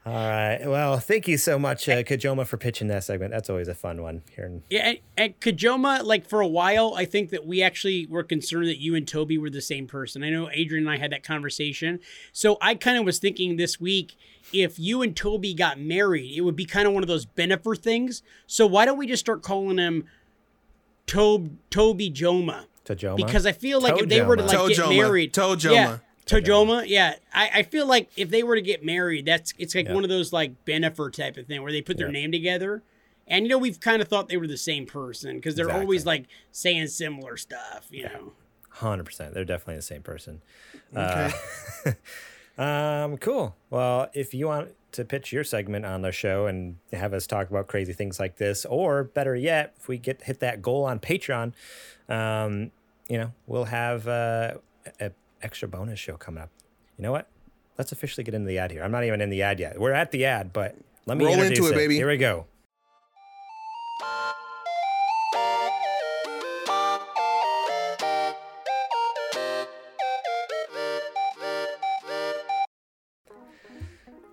All right. Well, thank you so much, uh, Kajoma, for pitching that segment. That's always a fun one. Here, in- Yeah, and, and Kajoma, like for a while, I think that we actually were concerned that you and Toby were the same person. I know Adrian and I had that conversation. So I kind of was thinking this week, if you and Toby got married, it would be kind of one of those Bennifer things. So why don't we just start calling him Tob Toby Joma? Tajoma. Because I feel like if they were to like get Tojoma. married, Tojoma. yeah, Tojoma, yeah. I, I feel like if they were to get married, that's it's like Yeah. one of those like Bennifer type of thing where they put their Yeah. name together. And you know we've kind of thought they were the same person because they're Exactly. always like saying similar stuff, you know. Hundred percent. They're definitely the same person. Uh, um, cool. Well, if you want to pitch your segment on the show and have us talk about crazy things like this, or better yet, if we get hit that goal on Patreon, um, you know, we'll have uh, a extra bonus show coming up. You know what? Let's officially get into the ad here. I'm not even in the ad yet. We're at the ad, but let me Roll into introduce it, baby. Here we go.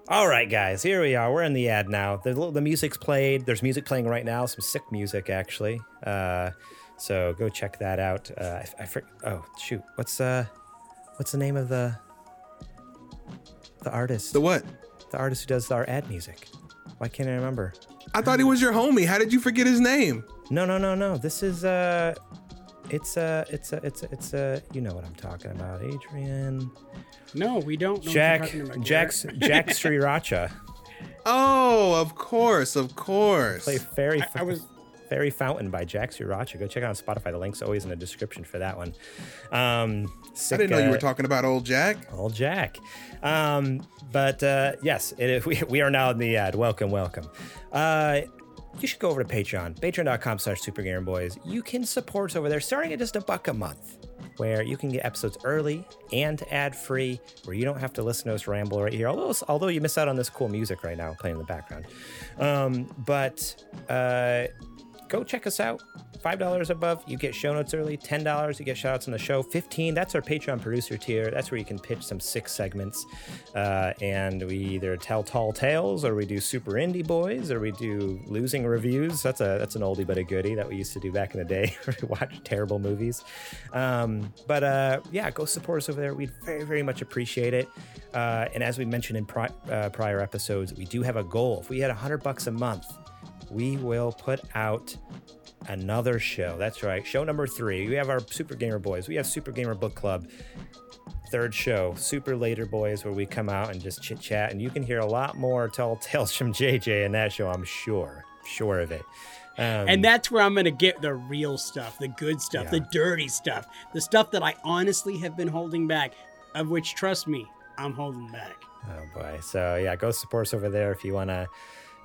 All right, guys, here we are. We're in the ad now. The, the music's played. There's music playing right now. Some sick music, actually. Uh, so go check that out. Uh, I, I fr- oh shoot, what's uh, what's the name of the the artist? The what? the artist who does our ad music. Why can't I remember? I thought he was your homie. How did you forget his name? No, no, no, no. This is uh, it's uh, it's uh, it's uh, it's uh, you know what I'm talking about, Adrian. No, we don't. know Jack, what you're talking Jack, Jack Sriracha. Oh, of course, of course. Play Fairy, I was- Fairy Fountain by Jack Sriracha. Go check it out on Spotify. The link's always in the description for that one. Um, I didn't know you uh, were talking about old Jack. Old Jack. Um, but uh, yes, it, we, we are now in the ad. Welcome, welcome. Uh, you should go over to Patreon, patreon.com slash supergamerboys. You can support us over there starting at just a buck a month, where you can get episodes early and ad-free, where you don't have to listen to us ramble right here. Although, although you miss out on this cool music right now playing in the background. Um, but uh, go check us out. $5 above, you get show notes early. $10, you get shout outs on the show. 15 that's our Patreon producer tier. That's where you can pitch some six segments. Uh, and we either tell tall tales, or we do super indie boys, or we do losing reviews. That's a that's an oldie but a goodie that we used to do back in the day. we watch terrible movies. Um, but uh, yeah, go support us over there. We'd very, very much appreciate it. Uh, and as we mentioned in pri- uh, prior episodes, we do have a goal. If we had 100 bucks a month, we will put out another show. That's right. Show number three. We have our Super Gamer Boys. We have Super Gamer Book Club. Third show, Super Later Boys, where we come out and just chit chat. And you can hear a lot more tall tales from JJ in that show, I'm sure. Sure of it. Um, And that's where I'm going to get the real stuff, the good stuff, Yeah. the dirty stuff, the stuff that I honestly have been holding back, of which, trust me, I'm holding back. Oh boy. So yeah, go support us over there if you wanna if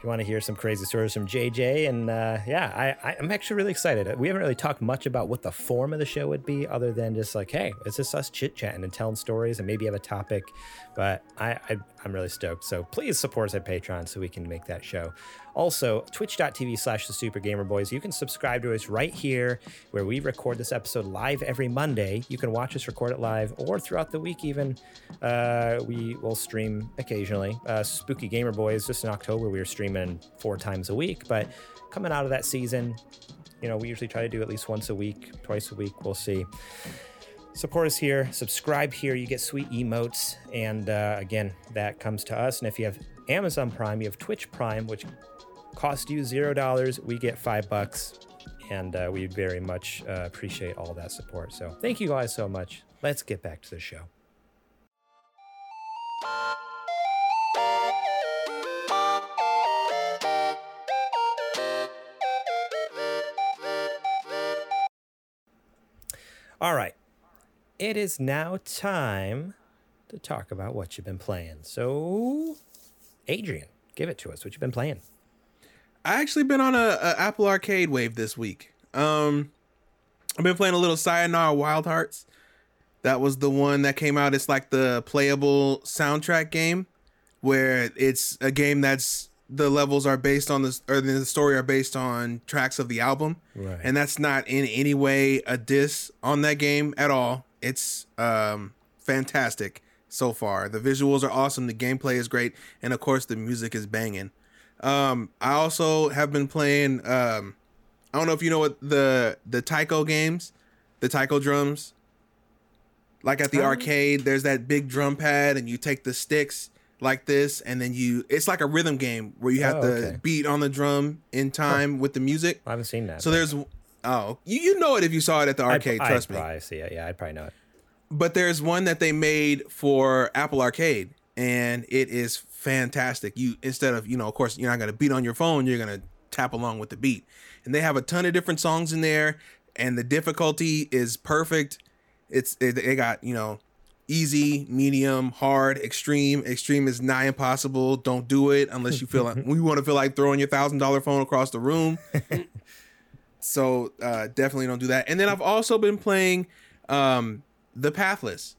you want to hear some crazy stories from JJ. And uh, yeah, I, I'm actually really excited. We haven't really talked much about what the form of the show would be, other than just like, hey, it's just us chit chatting and telling stories and maybe have a topic. But I, I, I'm really stoked. So please support us at Patreon so we can make that show. Also, twitch.tv slash the Super Gamer Boys. You can subscribe to us right here where we record this episode live every Monday. You can watch us record it live or throughout the week, even. Uh, we will stream occasionally. Uh, Spooky Gamer Boys, just in October, we were streaming four times a week. But coming out of that season, you know, we usually try to do at least once a week, twice a week. We'll see. Support us here, subscribe here. You get sweet emotes. And uh, again, that comes to us. And if you have Amazon Prime, you have Twitch Prime, which costs you zero dollars. We get five bucks, and uh, we very much uh, appreciate all that support. So thank you guys so much. Let's get back to the show. All right. It is now time to talk about what you've been playing. So, Adrian, give it to us. What you've been playing? I actually been on a, a, Apple Arcade wave this week. Um, I've been playing a little Sayonara Wild Hearts. That was the one that came out. It's like the playable soundtrack game, where it's a game that's the levels are based on this, or the story are based on tracks of the album, Right. and that's not in any way a diss on that game at all. It's um fantastic so far. The visuals are awesome. The gameplay is great, and of course the music is banging. Um, I also have been playing. Um, I don't know if you know what the the taiko games, the taiko drums. Like at the Oh. arcade, there's that big drum pad, and you take the sticks like this, and then you. It's like a rhythm game where you have Oh, to okay. beat on the drum in time with the music. I haven't seen that. So there's. Oh, you, you know it if you saw it at the I'd- arcade. I'd, trust me probably see it. Yeah, I'd probably know it. but there's one that they made for Apple Arcade, and it is fantastic. You instead of you know, of course, you're not gonna beat on your phone, you're gonna tap along with the beat, and they have a ton of different songs in there, and the difficulty is perfect. It's it, they got you know, easy, medium, hard, extreme. Extreme is nigh impossible. Don't do it unless you feel like we want to feel like throwing your thousand dollar phone across the room. so uh, definitely don't do that. And then I've also been playing um, the Pathless.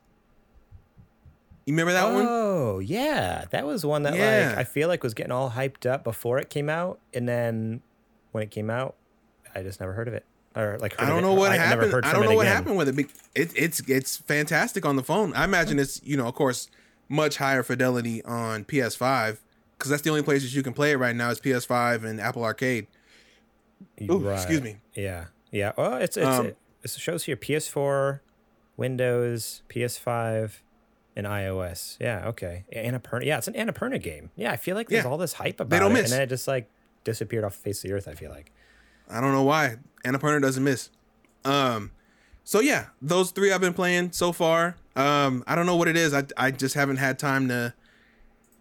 You remember that one? Oh, yeah. That was one that Yeah. like I feel like was getting all hyped up before it came out, and then when it came out, I just never heard of it. Or like heard I don't it. know what I happened. I don't know what again. happened with it. It. It's it's fantastic on the phone. I imagine it's you know of course much higher fidelity on PS5 because that's the only places you can play it right now is PS5 and Apple Arcade. Ooh, excuse me. Yeah, yeah. Well, it's it's Um, it, it shows here PS4, Windows, PS5, and iOS. Yeah, okay. Annapurna. Yeah, it's an Annapurna game. Yeah, I feel like there's Yeah. all this hype about don't it, miss. and then it just like disappeared off the face of the earth. I feel like. I don't know why Annapurna doesn't miss. Um, so yeah, those three I've been playing so far. Um, I don't know what it is. I I just haven't had time to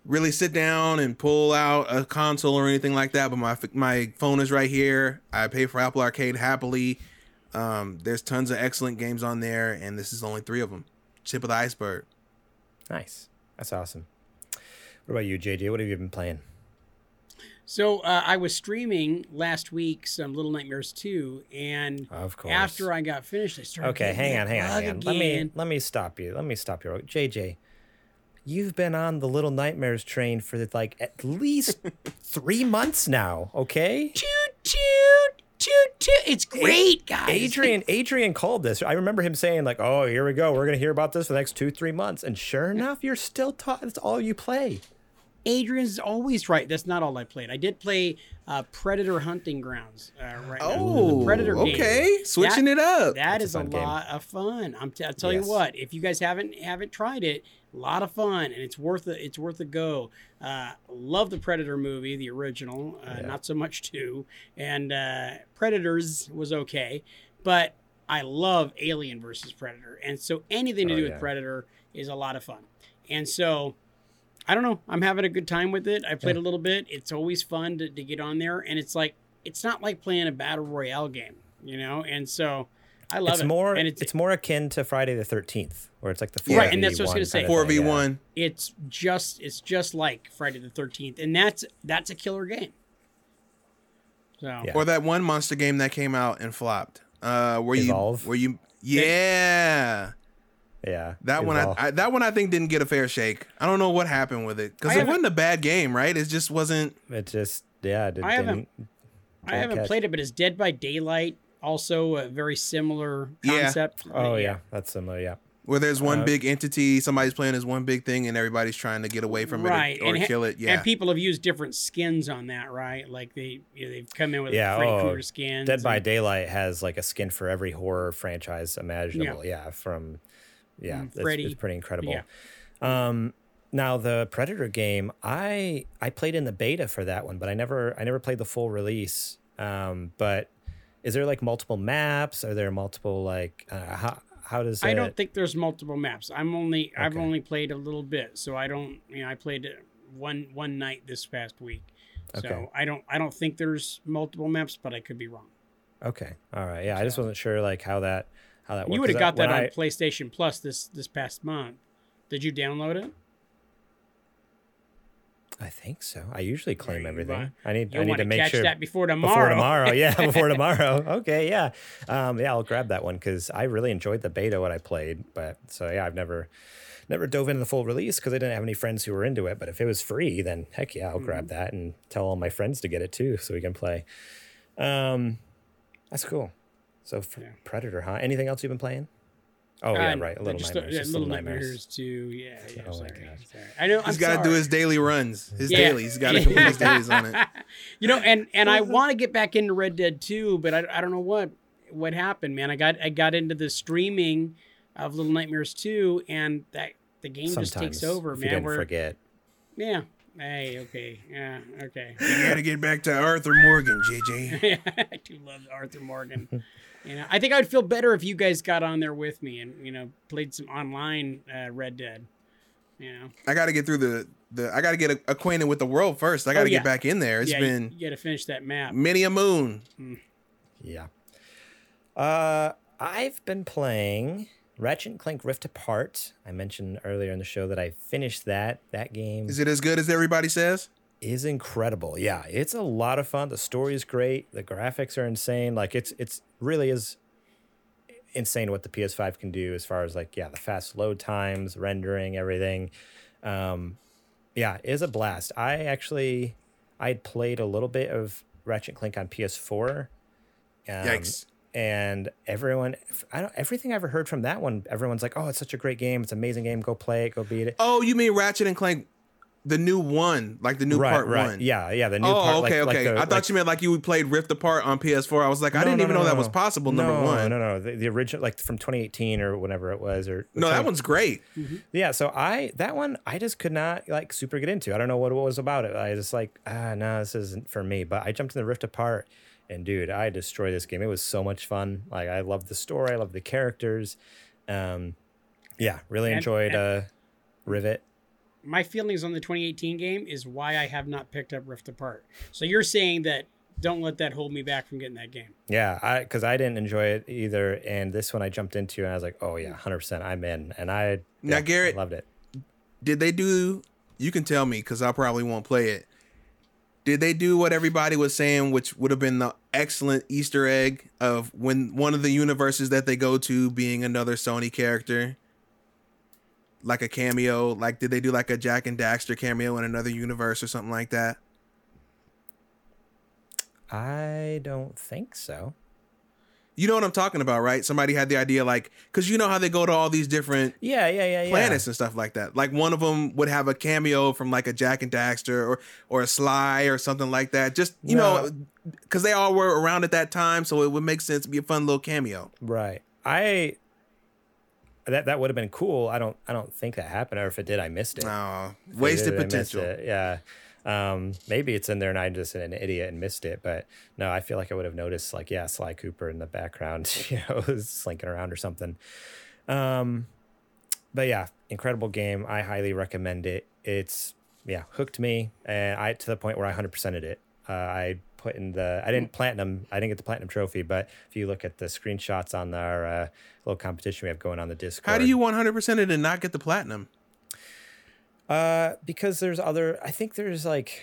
really sit down and pull out a console or anything like that. But my my phone is right here. I pay for Apple Arcade happily. Um, there's tons of excellent games on there, and this is only three of them. Tip of the iceberg. Nice. That's awesome. What about you, JJ? What have you been playing? So uh, I was streaming last week some Little Nightmares 2, and Of course. after I got finished, I started. Okay, hang on, hang on, hang on. Let me let me stop you. Let me stop you. JJ, you've been on the Little Nightmares train for like at least three months now. Okay. Toot toot toot toot. It's great, guys. Adrian Adrian called this. I remember him saying like, "Oh, here we go. We're gonna hear about this for the next two three months." And sure enough, you're still taught. That's all you play. Adrian's always right. That's not all I played. I did play uh, Predator Hunting Grounds uh, right now. Oh, The Predator game. okay, switching That- it up. That That's is a a, game. lot of fun. I'm t- I'll tell Yes. you what. If you guys haven't haven't tried it, a lot of fun, and it's worth a, it's worth a go. Uh, love the Predator movie, the original. Uh, Yeah. Not so much two, and uh, Predators was okay, but I love Alien versus Predator, and so anything to Oh, do yeah. with Predator is a lot of fun. And so I don't know. I'm having a good time with it. I played a little bit. It's always fun to, to get on there, and it's like it's not like playing a battle royale game, you know. And so I love it's it. more and it's, it's, more akin to Friday the Thirteenth, where it's like the 4v1 Right, and that's what I was gonna say. Four v one. it's just it's just like Friday the Thirteenth, and that's that's a killer game. So Yeah. Or that one monster game that came out and flopped. Uh, where Evolve? you where you yeah. Yeah, That one, I, I, that one, I think didn't get a fair shake. I don't know what happened with it because it wasn't a bad game, right? It just wasn't. it just yeah, it I haven't- didn't. I haven't catch. played it, but is Dead by Daylight also a very similar Yeah. concept? Oh yeah, that's similar. Yeah, Where there's one Uh, big entity, somebody's playing as one big thing, and everybody's trying to get away from right, it or, or and ha- kill it. Yeah, And people have used different skins on that, right? Like they you know, they've come in with Yeah, Freddy oh, Krueger skins. Dead by and- Daylight has like a skin for every horror franchise imaginable. Yeah, from yeah, Mm, it's, Freddy. it's pretty incredible. Yeah. Um, now the Predator game, I I played in the beta for that one, but I never I never played the full release. Um, but is there like multiple maps? Are there multiple like uh, how how does I it? don't think there's multiple maps. I'm only I've only played a little bit, so I don't you know I played one one night this past week. Okay. So I don't I don't think there's multiple maps, but I could be wrong. Okay, all right, yeah, I just wasn't sure like how that how that. You would have got that on I- PlayStation Plus this this past month. Did you download it? I think so. I usually claim everything. I need I need to make catch sure that before tomorrow. before tomorrow. Yeah, before tomorrow. Okay, yeah, um, yeah. I'll grab that one because I really enjoyed the beta what I played. But so yeah, I've never never dove into the full release because I didn't have any friends who were into it. But if it was free, then heck yeah, I'll Mm-hmm. grab that and tell all my friends to get it too, so we can play. Um, that's cool. So Yeah. Predator, huh? Anything else you've been playing? Oh yeah, right. A little just, nightmares. yeah, just little little nightmares. nightmares. too. Yeah, oh, yeah. Oh my god. sorry. I know. he's I'm got to do his daily runs. His Yeah. dailies. He's got to complete his dailies on it. You know, and and I want to get back into Red Dead 2, but I, I don't know what what happened, man. I got I got into the streaming of Little Nightmares 2, and that the game just takes over, if man. You didn't Where- forget. yeah. Hey, okay, yeah, okay. You got to get back to Arthur Morgan, JJ. I do love Arthur Morgan. You know, I think I'd feel better if you guys got on there with me and you know played some online uh, Red Dead. You know, I got to get through the the. I got to get acquainted with the world first. I got to Oh, yeah. get back in there. It's yeah, been you, got to finish that map. many a moon. Yeah. Uh, I've been playing Ratchet and Clank Rift Apart. I mentioned earlier in the show that I finished that. That game Is it as good as everybody says? Is incredible. Yeah, it's a lot of fun. The story is great. The graphics are insane. Like it's it's really is insane what the PS5 can do as far as like yeah, the fast load times, rendering, everything. Um yeah, it is a blast. I actually I'd played a little bit of Ratchet and Clank on PS4. Um, Yikes. and everyone I don't everything I ever heard from that one, everyone's like, "Oh, it's such a great game. It's an amazing game. Go play it. Go beat it." Oh, you mean Ratchet and Clank, the new one, like the new right, part right. one? Yeah, yeah, the new Oh, part okay, like, like okay. the- I thought like- you meant like you played Rift Apart on PS4. I was like, I didn't no, even no, know that no. was possible. No, Number one. No, no, the, the original, like from 2018 or whatever it was, or No, that one's great. Yeah, so I that one I just could not like super get into. I don't know what it was about it. I was just like ah no, this isn't for me. But I jumped in the Rift Apart, and dude, I destroyed this game. It was so much fun. Like I love the story, I love the characters. Um, yeah, really And- enjoyed uh, Rivet. My feelings on the 2018 game is why I have not picked up Rift Apart. So you're saying that don't let that hold me back from getting that game. Yeah, I because I didn't enjoy it either, and this one I jumped into, and I was like, oh yeah, hundred percent, I'm in, and I Now, yeah, Garrett- I loved it. Did they do? You can tell me because I probably won't play it. Did they do what everybody was saying, which would have been the excellent Easter egg of when one of the universes that they go to being another Sony character, like a cameo? Like, did they do like a Jak and Daxter cameo in another universe or something like that? I don't think so. You know what I'm talking about, right? Somebody had the idea, like, because you know how they go to all these different Yeah, yeah, yeah, yeah. planets and stuff like that. Like one of them would have a cameo from like a Jak and Daxter or or a Sly or something like that. Just you No. know, because they all were around at that time, so it would make sense to be a fun little cameo. Right. I that that would have been cool. I don't I don't think that happened, or if it did, I missed it. Oh, wasted did, potential. it. Yeah. Um, maybe it's in there and I'm just an idiot and missed it. But no, I feel like I would have noticed like, yeah, Sly Cooper in the background, you know, slinking around or something. Um, but yeah, incredible game. I highly recommend it. It's yeah, hooked me and I to the point where I 100%ed it. Uh, I putting the I didn't platinum I didn't get the platinum trophy, but if you look at the screenshots on our uh, little competition we have going on the Discord, How do you 100% it and not get the platinum? Uh, because there's other. I think there's like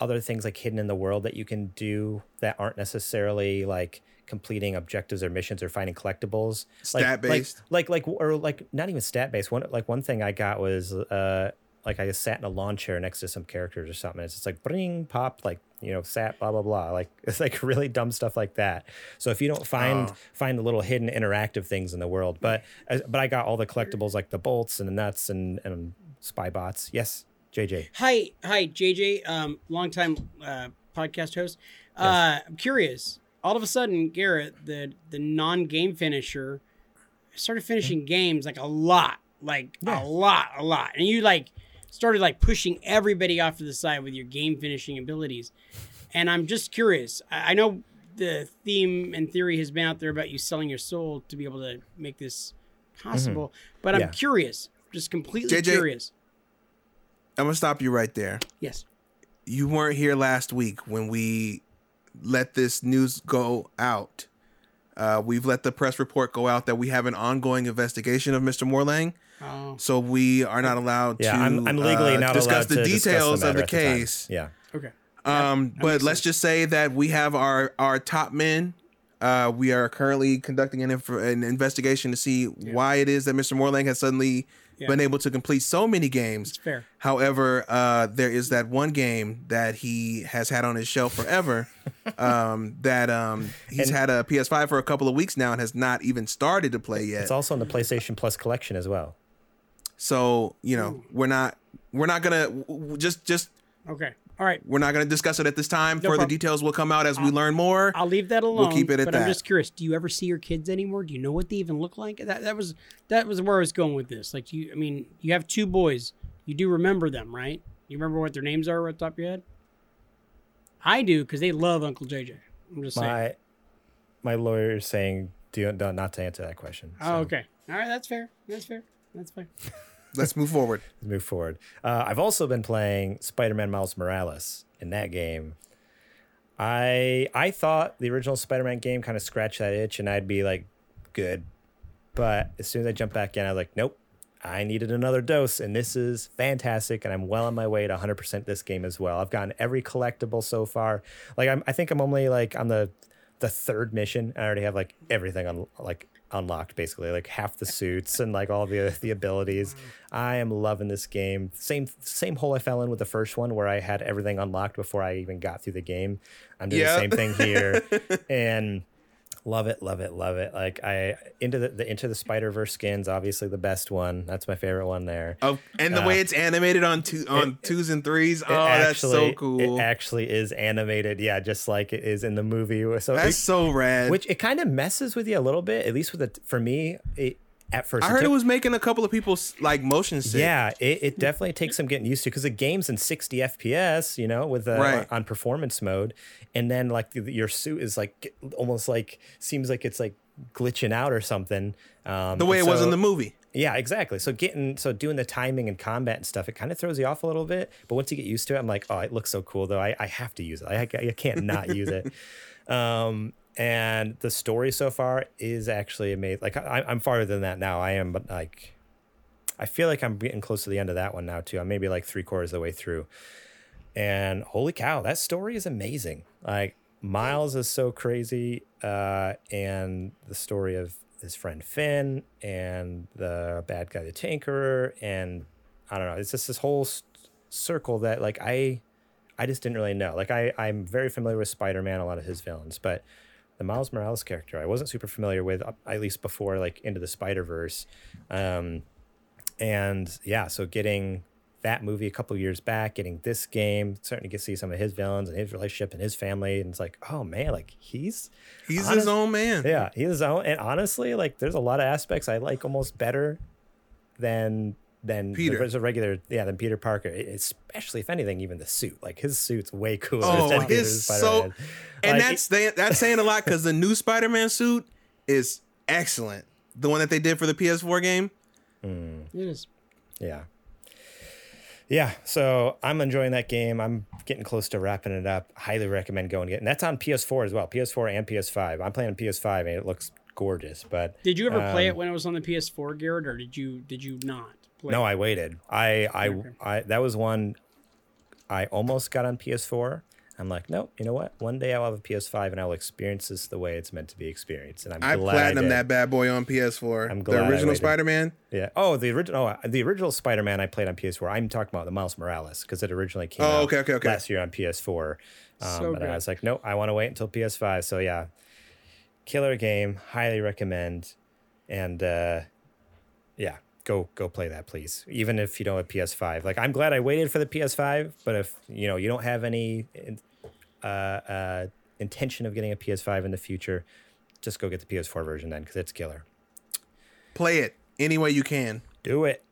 other things like hidden in the world that you can do that aren't necessarily like completing objectives or missions or finding collectibles. Like- Stat based? Like, like, like, or like not even stat based. One like one thing I got was uh like I just sat in a lawn chair next to some characters or something. It's just like bring pop like you know sat blah blah blah like it's like really dumb stuff like that. So if you don't find Oh. find the little hidden interactive things in the world, but but I got all the collectibles like the bolts and the nuts and and spy bots. Yes, JJ. Hi, hi, JJ, um, longtime uh, podcast host. Uh, I'm curious. All of a sudden, Garrett, the the non-game finisher, started finishing games like a lot, like Yeah. a lot, a lot, and you like started like pushing everybody off to the side with your game finishing abilities. And I'm just curious. I, I know the theme and theory has been out there about you selling your soul to be able to make this possible, but I'm Yeah. curious, just completely JJ? curious. I'm going to stop you right there. Yes. You weren't here last week when we let this news go out. Uh, we've let the press report go out that we have an ongoing investigation of Mr. Morlang. Oh. So we are not allowed Yeah, to I'm, I'm legally uh, not discuss allowed the to discuss details of the at time. case. yeah. Okay. Um, but let's sense. just say that we have our our top men. Uh, we are currently conducting an, inf- an investigation to see why it is that Mr. Morlang has suddenly Yeah. been able to complete so many games. It's fair. However, uh, there is that one game that he has had on his shelf forever. um, that um, he's And- had a PS5 for a couple of weeks now and has not even started to play yet. It's also in the PlayStation Plus collection as well. So you know we're not we're not gonna w- w- just just Okay. All right. we're not gonna discuss it at this time. No Further problem. details will come out as we learn more. I'll leave that alone. We'll keep it at but I'm just curious. Do you ever see your kids anymore? Do you know what they even look like? That that was that was where I was going with this. Like you, I mean, you have two boys. You do remember them, right? You remember what their names are at the top of your head? I do because they love Uncle JJ. I'm just saying. My my lawyer is saying do don't, to answer that question. Oh, okay. All right. That's fair. That's fair. That's fine. Let's move forward. let's move forward. Uh, I've also been playing Spider-Man Miles Morales in that game. I I thought the original Spider-Man game kind of scratched that itch and I'd be like good, but as soon as I jumped back in, I was like, nope. I needed another dose, and this is fantastic. And I'm well on my way to 100% this game as well. I've gotten every collectible so far. Like I'm, I think I'm only like on the the third mission. I already have like everything on like unlocked, basically like half the suits and like all the uh, the abilities. I am loving this game. Same same hole I fell in with the first one, where I had everything unlocked before I even got through the game. I'm doing the same thing here, and love it love it love it like i into the, the into the spider verse skins obviously the best one that's my favorite one there Oh, and the uh, way it's animated on two on twos and threes. Oh, It that's so cool. it actually is animated yeah just like it is in the movie so that's it, so rad. which it kind of messes with you a little bit at least with it for me it, at first I heard it took- was making a couple of people like motion sick. yeah, it, it definitely takes some getting used to because the game's in 60 FPS, you know, with uh, Right. on performance mode, and then like the, your suit is like almost like seems like it's like glitching out or something. Um, the way it and was in the movie. Yeah, exactly. So getting so doing the timing and combat and stuff, it kind of throws you off a little bit. But once you get used to it, I'm like, oh, it looks so cool though. I, I have to use it. I, I can't not use it. Um, and the story so far is actually amazing. Like I, I'm farther than that now. I am, but like, I feel like I'm getting close to the end of that one now too. I'm maybe like three quarters of the way through. And holy cow, that story is amazing. Like Miles is so crazy, uh, and the story of his friend Phin and the bad guy, the Tinkerer, and I don't know. It's just this whole circle that like I, I just didn't really know. Like I, I'm very familiar with Spider-Man, a lot of his villains, but the Miles Morales character I wasn't super familiar with, at least before like into the Spider Verse. Um, and yeah, so getting that movie a couple years back, getting this game, starting to get to see some of his villains and his relationship and his family, and it's like, oh man, like he's He's his own man. yeah, he's his own. And honestly, like there's a lot of aspects I like almost better than than Peter. There's a regular, yeah, than Peter Parker. Especially if anything, even the suit. Like his suit's way cooler. Oh, than his so, Spider-Man. and Like, that's they, that's saying a lot because the new Spider-Man suit is excellent. The one that they did for the PS4 game. It is. Yeah. yeah, so I'm enjoying that game. I'm getting close to wrapping it up. Highly recommend going and get. And that's on PS4 as well, PS4 and PS5. I'm playing on PS5 and it looks gorgeous. But Did you ever play um, it when it was on the PS4, Garrett, or did you did you not? Play No. I waited. I I, Okay. I that was one I almost got on PS4. I'm like, no, You know what? One day I'll have a PS5 and I'll experience this the way it's meant to be experienced. And I'm I glad platinum did. that bad boy on PS4. I'm glad I original. Spider Man. Yeah. Oh, the original. Oh, the original Spider-Man I played on PS4. I'm talking about the Miles Morales because it originally came Oh, out okay, okay, okay. last year on PS4. Um, So but good. I was like, nope. I want to wait until PS5. So yeah, killer game. Highly recommend. And uh, yeah, go go play that, please. Even if you don't have PS5. Like I'm glad I waited for the PS5. But if you know you don't have any uh, uh, intention of getting a PS5 in the future, just go get the PS4 version then because it's killer. Play it any way you can. Do it.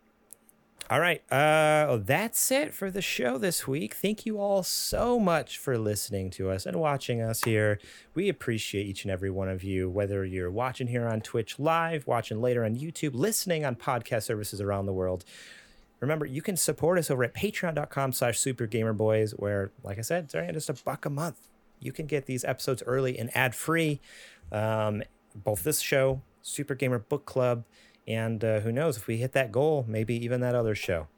All right. Uh, that's it for the show this week. Thank you all so much for listening to us and watching us here. We appreciate each and every one of you, whether you're watching here on Twitch live, watching later on YouTube, listening on podcast services around the world. Remember, you can support us over at patreon.com slash supergamerboys, where, like I said, starting at just a buck a month, you can get these episodes early and ad free. Um, both this show, Super Gamer Book Club, and uh, who knows if we hit that goal, maybe even that other show,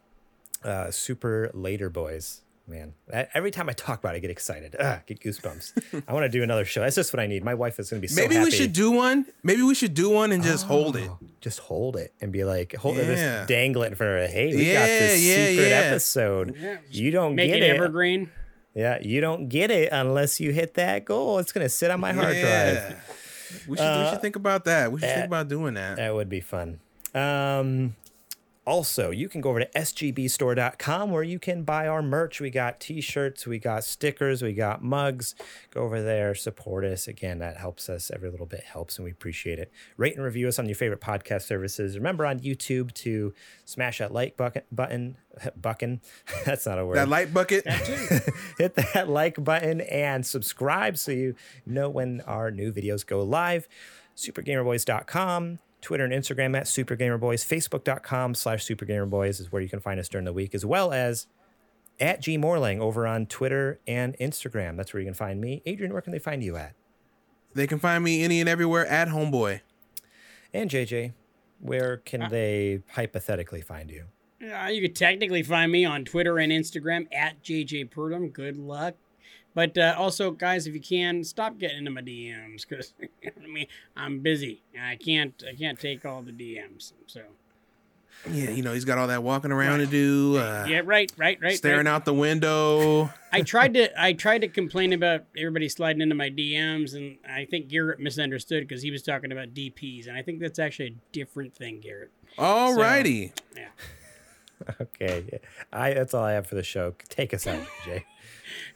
uh, Super Later Boys. Man, that, every time I talk about it, I get excited. Ugh, get goosebumps. I want to do another show. That's just what I need. My wife is going to be so Maybe we should do one. Maybe we should do one and just hold it. just hold it and be like, hold it, Yeah. just dangle it in front of her. Hey, we got this yeah, secret yeah. episode. You don't Make get it it. evergreen. Yeah, you don't get it unless you hit that goal. It's gonna sit on my hard drive. We should, we should think about that. We should uh, think about doing that. That would be fun. Um, also, you can go over to sgbstore.com where you can buy our merch. We got t-shirts, we got stickers, we got mugs. Go over there, support us. Again, that helps us. Every little bit helps and we appreciate it. Rate and review us on your favorite podcast services. Remember on YouTube to smash that like bucket button. Bucking. That's not a word That light bucket. hit that like button and subscribe so you know when our new videos go live. Supergamerboys.com, Twitter and Instagram at Supergamerboys, Facebook.com slash Supergamerboys is where you can find us during the week, as well as at G Morling over on Twitter and Instagram. That's where you can find me. Adrian, where can they find you at? They can find me any and everywhere at Homeboy. And JJ, where can they hypothetically find you? Uh, you could technically find me on Twitter and Instagram at JJ Purdom. Good luck. But uh, also, guys, if you can, stop getting into my DMs because I mean I'm busy I can't I can't take all the DMs. So Yeah, you know he's got all that walking around to do. Uh, yeah, right, right, right. staring right. out the window. I tried to I tried to complain about everybody sliding into my DMs, and I think Garrett misunderstood because he was talking about DPS, and I think that's actually a different thing, Garrett. All Alrighty. Yeah. Okay. I that's all I have for the show. Take us out, Jay.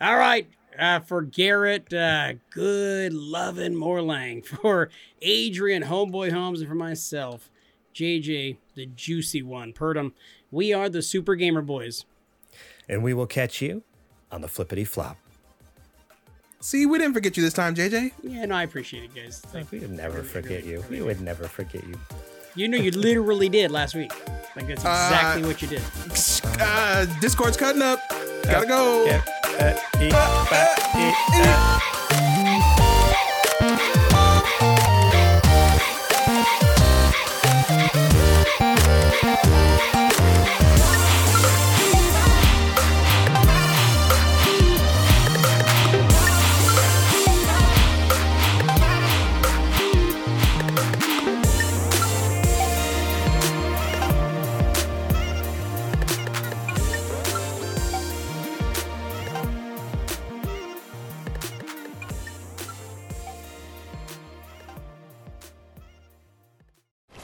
All right. Uh, for Garrett, uh, good loving Morlang. For Adrian, Homeboy Holmes, and for myself, JJ, the juicy one, Purdom. We are the Super Gamer Boys. And we will catch you on the flippity flop. See, we didn't forget you this time, JJ. Yeah, no, I appreciate it, guys. Thank We would never Really, forget really, you. really We would never forget you. You know, you literally did last week. Like that's exactly what you did. Uh, Discord's cutting up. Gotta go. Yep. Uh, eat, ba, eat, uh.